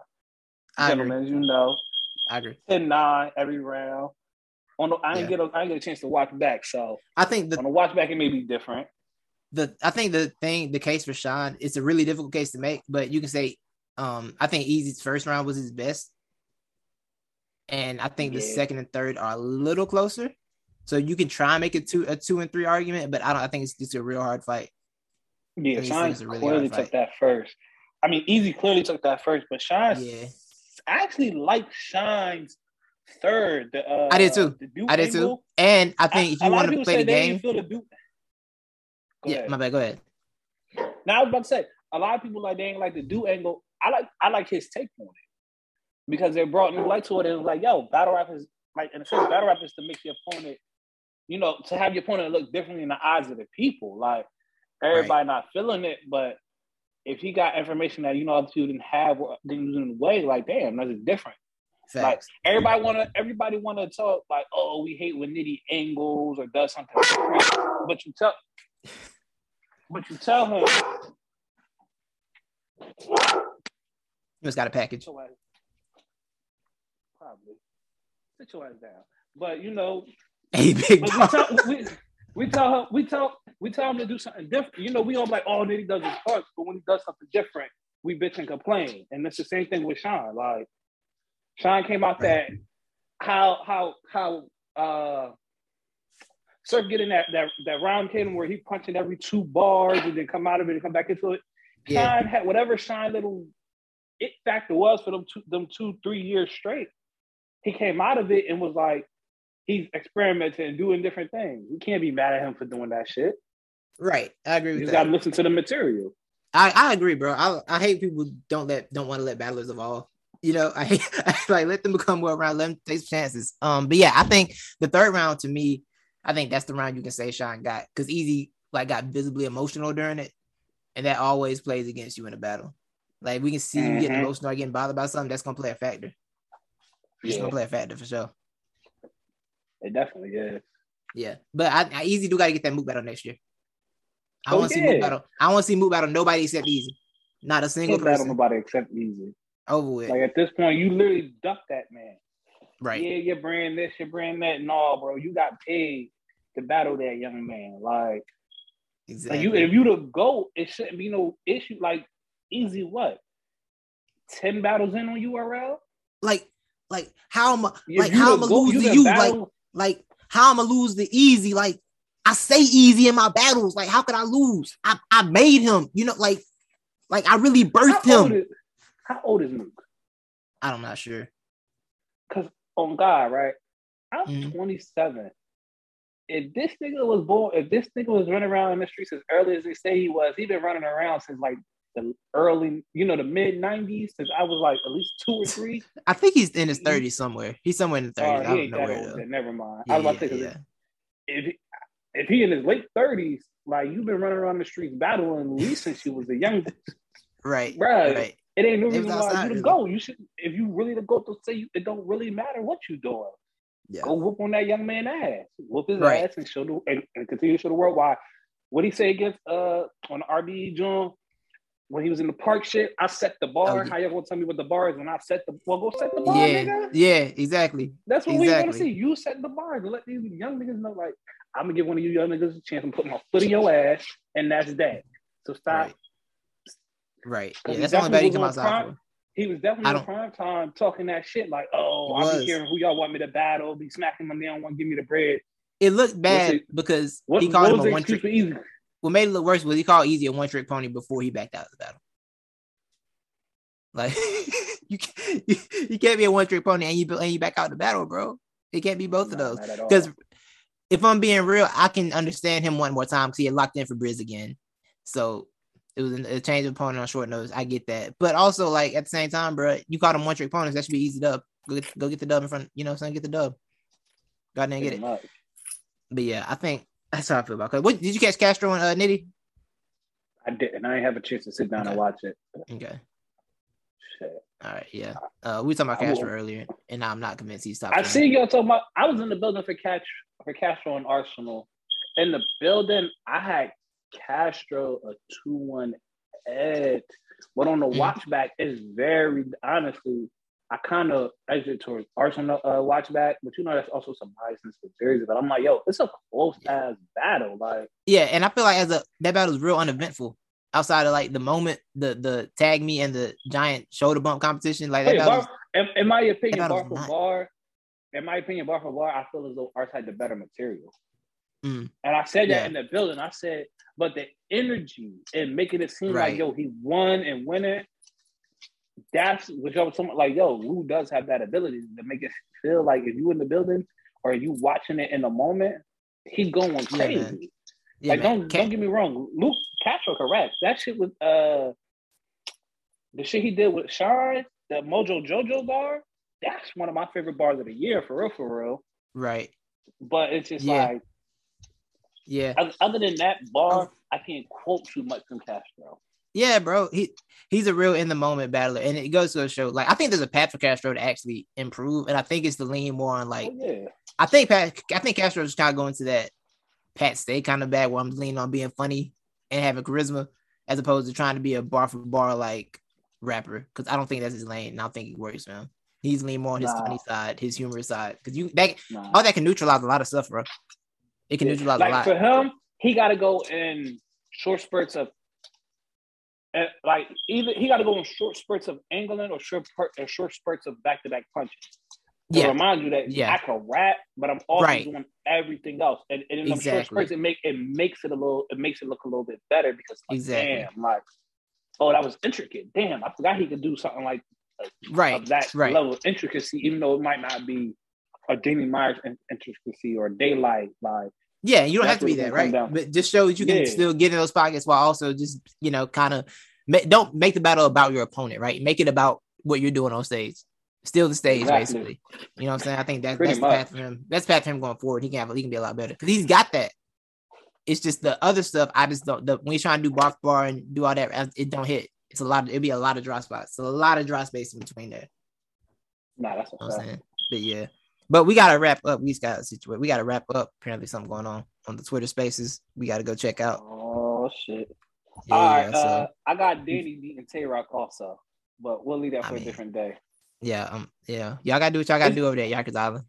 Gentlemen, you know, I agree. 10-9 every round. On the, I didn't Yeah. get a, I didn't get a chance to watch back, so I think the on the watch back it may be different. The I think the thing the case for Sean it's a really difficult case to make, but you can say um I think Easy's first round was his best, and I think the second and third are a little closer. So you can try and make it two a two and three argument, but I don't. I think it's just a real hard fight. Yeah, Sean really clearly took that first. I mean, Easy clearly took that first, but Sean, Yeah. I actually like Shine's third. The, uh, I did too. the I did too, and I think if you want to play the game, feel the Duke. Go yeah, ahead. my bad. Go ahead. Now I was about to say a lot of people like they ain't like the do angle. I like I like his take on it because they brought new light to it and it was like, yo, battle rap is like in a sense, battle rap is to make your opponent, you know, to have your opponent look differently in the eyes of the people. Like everybody not feeling it, but if he got information that you know other people didn't have or didn't use in the way, like damn, that's different. Like everybody wanna everybody wanna talk like, oh, we hate when Nitty angles or does something. But you tell but you tell him You just got a package. Probably. Sit your ass down. But you know, Hey, big we tell we, we tell her we tell we tell him to do something different. You know, we all like, oh, Nitty does his parts, but when he does something different, we bitch and complain. And it's the same thing with Sean. Like Sean came out that how how how uh Surf getting that that that round came where he punching every two bars and then come out of it and come back into it. Yeah. Shine had whatever Shine little it factor was for them two them two three years straight. He came out of it and was like, he's experimenting and doing different things. We can't be mad at him for doing that shit. Right. I agree You got to listen to the material. I, I agree, bro. I, I hate people don't let don't want to let battlers evolve. You know, I hate I like let them become well round, let them take chances. Um, but yeah, I think the third round to me, I think that's the round you can say Sean got because Easy like got visibly emotional during it, and that always plays against you in a battle. Like we can see you getting mm-hmm. emotional, or getting bothered by something. That's gonna play a factor. It's Yeah, gonna play a factor for sure. it definitely is. Yeah, but I, I Easy do gotta get that Mook battle next year. I Oh, want to see move battle. I want to see Mook battle. Nobody except Easy. Not a single battle person. nobody except Easy. Over with. Like at this point, you literally duck that man. Right. Yeah, you're brand this, you're brand that. No, bro, you got paid to battle that young man. Like, Exactly. like you, if you the goat, it shouldn't be no issue. Like, easy what? Ten battles in on URL. like like how am I If like you how am I lose to you? Like battle- like how am I lose the easy? Like I say easy in my battles. Like how could I lose? I, I made him. You know, like like I really birthed how him. is, how old is Luke? I'm not know, sure. Because on God, right? I'm Mhm. 27. If this nigga was born, if this nigga was running around in the streets as early as they say he was, he been running around since like the early, you know, the mid 90s, since I was like at least two or three. I think he's in his 30s somewhere. He's somewhere in the 30s. Oh, I don't know where old. never mind. Yeah, I was about to say, yeah. if he, if he in his late 30s, like you've been running around the streets battling at least since you was a young, Right. Bruh. Right. It ain't no reason why you to go. You should, if you really to go to say you, it don't really matter what you doing. Yeah. Go whoop on that young man ass, whoop his Right. ass, and show the and, and continue to show the world why. What he say against uh on the RBE John when he was in the park shit? I set the bar. Oh, yeah. How y'all gonna tell me what the bar is when I set the well? Go set the bar, Yeah. nigga. Yeah, exactly. That's what we want to see. You set the bar and let these young niggas know, like, I'm gonna give one of you young niggas a chance and put my foot in your ass, and that's that. So stop. Right. Right. Yeah, he that's the only he come was outside prime. for. He was definitely in prime time talking that shit, like, oh, I'll be hearing who y'all want me to battle, be smacking them, they don't want to give me the bread. It looked bad it- because What, he called him a one trick. easy? What made it look worse was he called Easy a one trick pony before he backed out of the battle. Like you can't, you, you can't be a one trick pony and you and you back out the battle, bro. It can't be both of those. not at all. Because if I'm being real, I can understand him one more time because he had locked in for Briz again. So it was a change of opponent on short notice. I get that, but also like at the same time, bro, you call them one trick ponies. That should be easy dub. Go get, go get the dub in front. You know, what I'm saying get the dub. Go out there and get it. much. But yeah, I think that's how I feel about. Cause what did you catch Castro and uh, Nitty? I didn't. I didn't have a chance to sit down Okay. and watch it. Okay. Shit. All right, yeah. Uh, we were talking about Castro earlier, and I'm not convinced he's top. I 10. see y'all talking about. I was in the building for catch for Castro and Arsenal. In the building, I had Castro a two one edge, but on the Mm. watch back, it's very honestly I kind of exit towards Arsenal uh, watch back, but you know that's also some biasness for Jersey. But I'm like, yo, it's a close ass battle. Like, Yeah, and I feel like as a that battle is real uneventful. Outside of like the moment, the the tag me and the giant shoulder bump competition, like that hey, bar, in, in my opinion, bar for not- bar, in my opinion, bar for bar, I feel as though Arts had the better material. Mm. And I said that in the building. I said, but the energy and making it seem Right. like yo, he won and winning. That's what y'all was talking about. Like, yo, Lou does have that ability to make it feel like if you in the building or you watching it in the moment, he going crazy. man. yeah, like, man. don't Ca- don't get me wrong, Lou Castro correct. That shit with uh the shit he did with Shine, the Mojo Jojo bar. That's one of my favorite bars of the year, for real, for real. right. But it's just Yeah. like Yeah, other than that Oh. bar, I can't quote too much from Castro. yeah, bro. He he's a real in the moment battler, and it goes to a show. Like I think there's a path for Castro to actually improve, and I think it's to lean more on like oh, yeah. I think Pat. I think Castro is kind of going to that Pat Stay kind of bag where I'm leaning on being funny and having charisma, as opposed to trying to be a bar for bar like rapper. Because I don't think that's his lane. And I don't think it works man. He's leaning more on his Nah. funny side, his humorous side. Because you that Nah. all that can neutralize a lot of stuff, bro. It can Yeah. neutralize a Like lot. for him, he got to go in short spurts of, uh, like either he got to go in short spurts of angling or short or short spurts of back to back punches. To yeah, remind you that Yeah. I can rap, but I'm also Right. doing everything else. And, and in them short spurts, it make it makes it a little it makes it look a little bit better because like, Exactly. damn, like oh that was intricate. Damn, I forgot he could do something like right, of that right. level of intricacy, even though it might not be a Danny Myers intricacy or Daylyt. Like Yeah, you don't That's have to be what it's that, right? But just show that you can Yeah. still get in those pockets while also just you know kind of ma- don't make the battle about your opponent, right? Make it about what you're doing on stage. Still the stage, Exactly. basically. You know what I'm saying? I think that, Pretty that's the path for him. That's the path for him going forward. He can have, he can be a lot better because he's got that. It's just the other stuff. I just don't. The, when he's trying to do bar bar and do all that, it don't hit. It's a lot. It'd be a lot of dry spots. So a lot of dry space in between there. nah, that's You know what I'm saying? But yeah. But we gotta wrap up. We got a situation. We gotta wrap up. Apparently, something going on on the Twitter Spaces. We gotta go check out. Oh shit! Yeah, All right, so uh, I got Danny beating Tay Roc also, but we'll leave that I for mean- a different day. yeah, um, yeah. Y'all gotta do what y'all gotta do over there, at Yonkers Island.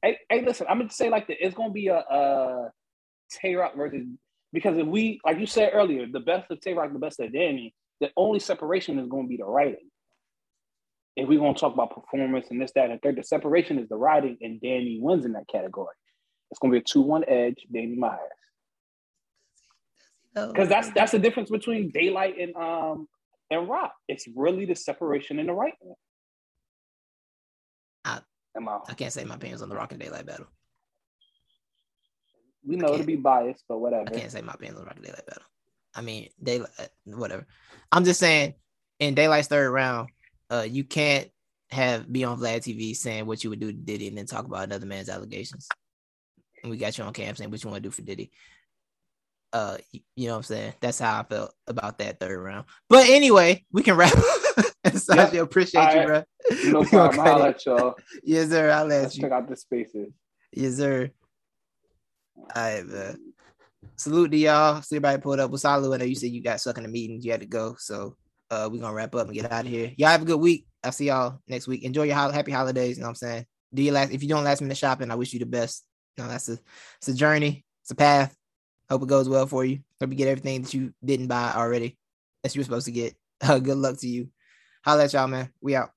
Hey, hey, listen, I'm gonna say like that. It's gonna be a, uh Tay Roc versus because if we, like you said earlier, the best of Tay Roc, the best of Danny. The only separation is gonna be the writing. If we're gonna talk about performance and this, that, and the third, the separation is the writing, and Danny wins in that category. It's gonna be a two-one edge, Danny Myers. Because that's that's the difference between Daylyt and um and rock. It's really the separation in the writing. I- I- I can't say my opinions on the Rock and Daylyt battle. we know it'll be biased, but whatever. I can't say my opinions on the Rock and Daylyt battle. I mean, Daylyt, uh, whatever. I'm just saying, in Daylyt's third round, uh, you can't have be on Vlad TV saying what you would do to Diddy and then talk about another man's allegations. And we got you on cam saying what you want to do for Diddy. Uh, you know what I'm saying? That's how I felt about that third round. But anyway, we can wrap. Saji, Yep. appreciate All you, right. bro. No problem. I'll let y'all. Yes, sir. I'll let Let's you. check out the spaces. Yes, sir. All right, man. Salute to y'all. So everybody pulled up. Well, Salu, I know you said you got stuck in the meeting. You had to go. So uh we're gonna wrap up and get out of here. Y'all have a good week. I'll see y'all next week. Enjoy your hol- happy holidays. You know what I'm saying? Do your last if you don't last minute shopping, I wish you the best. You know, that's a it's a journey, it's a path. Hope it goes well for you. Hope you get everything that you didn't buy already that you were supposed to get. Uh, good luck to you. Holla at y'all, man. We out.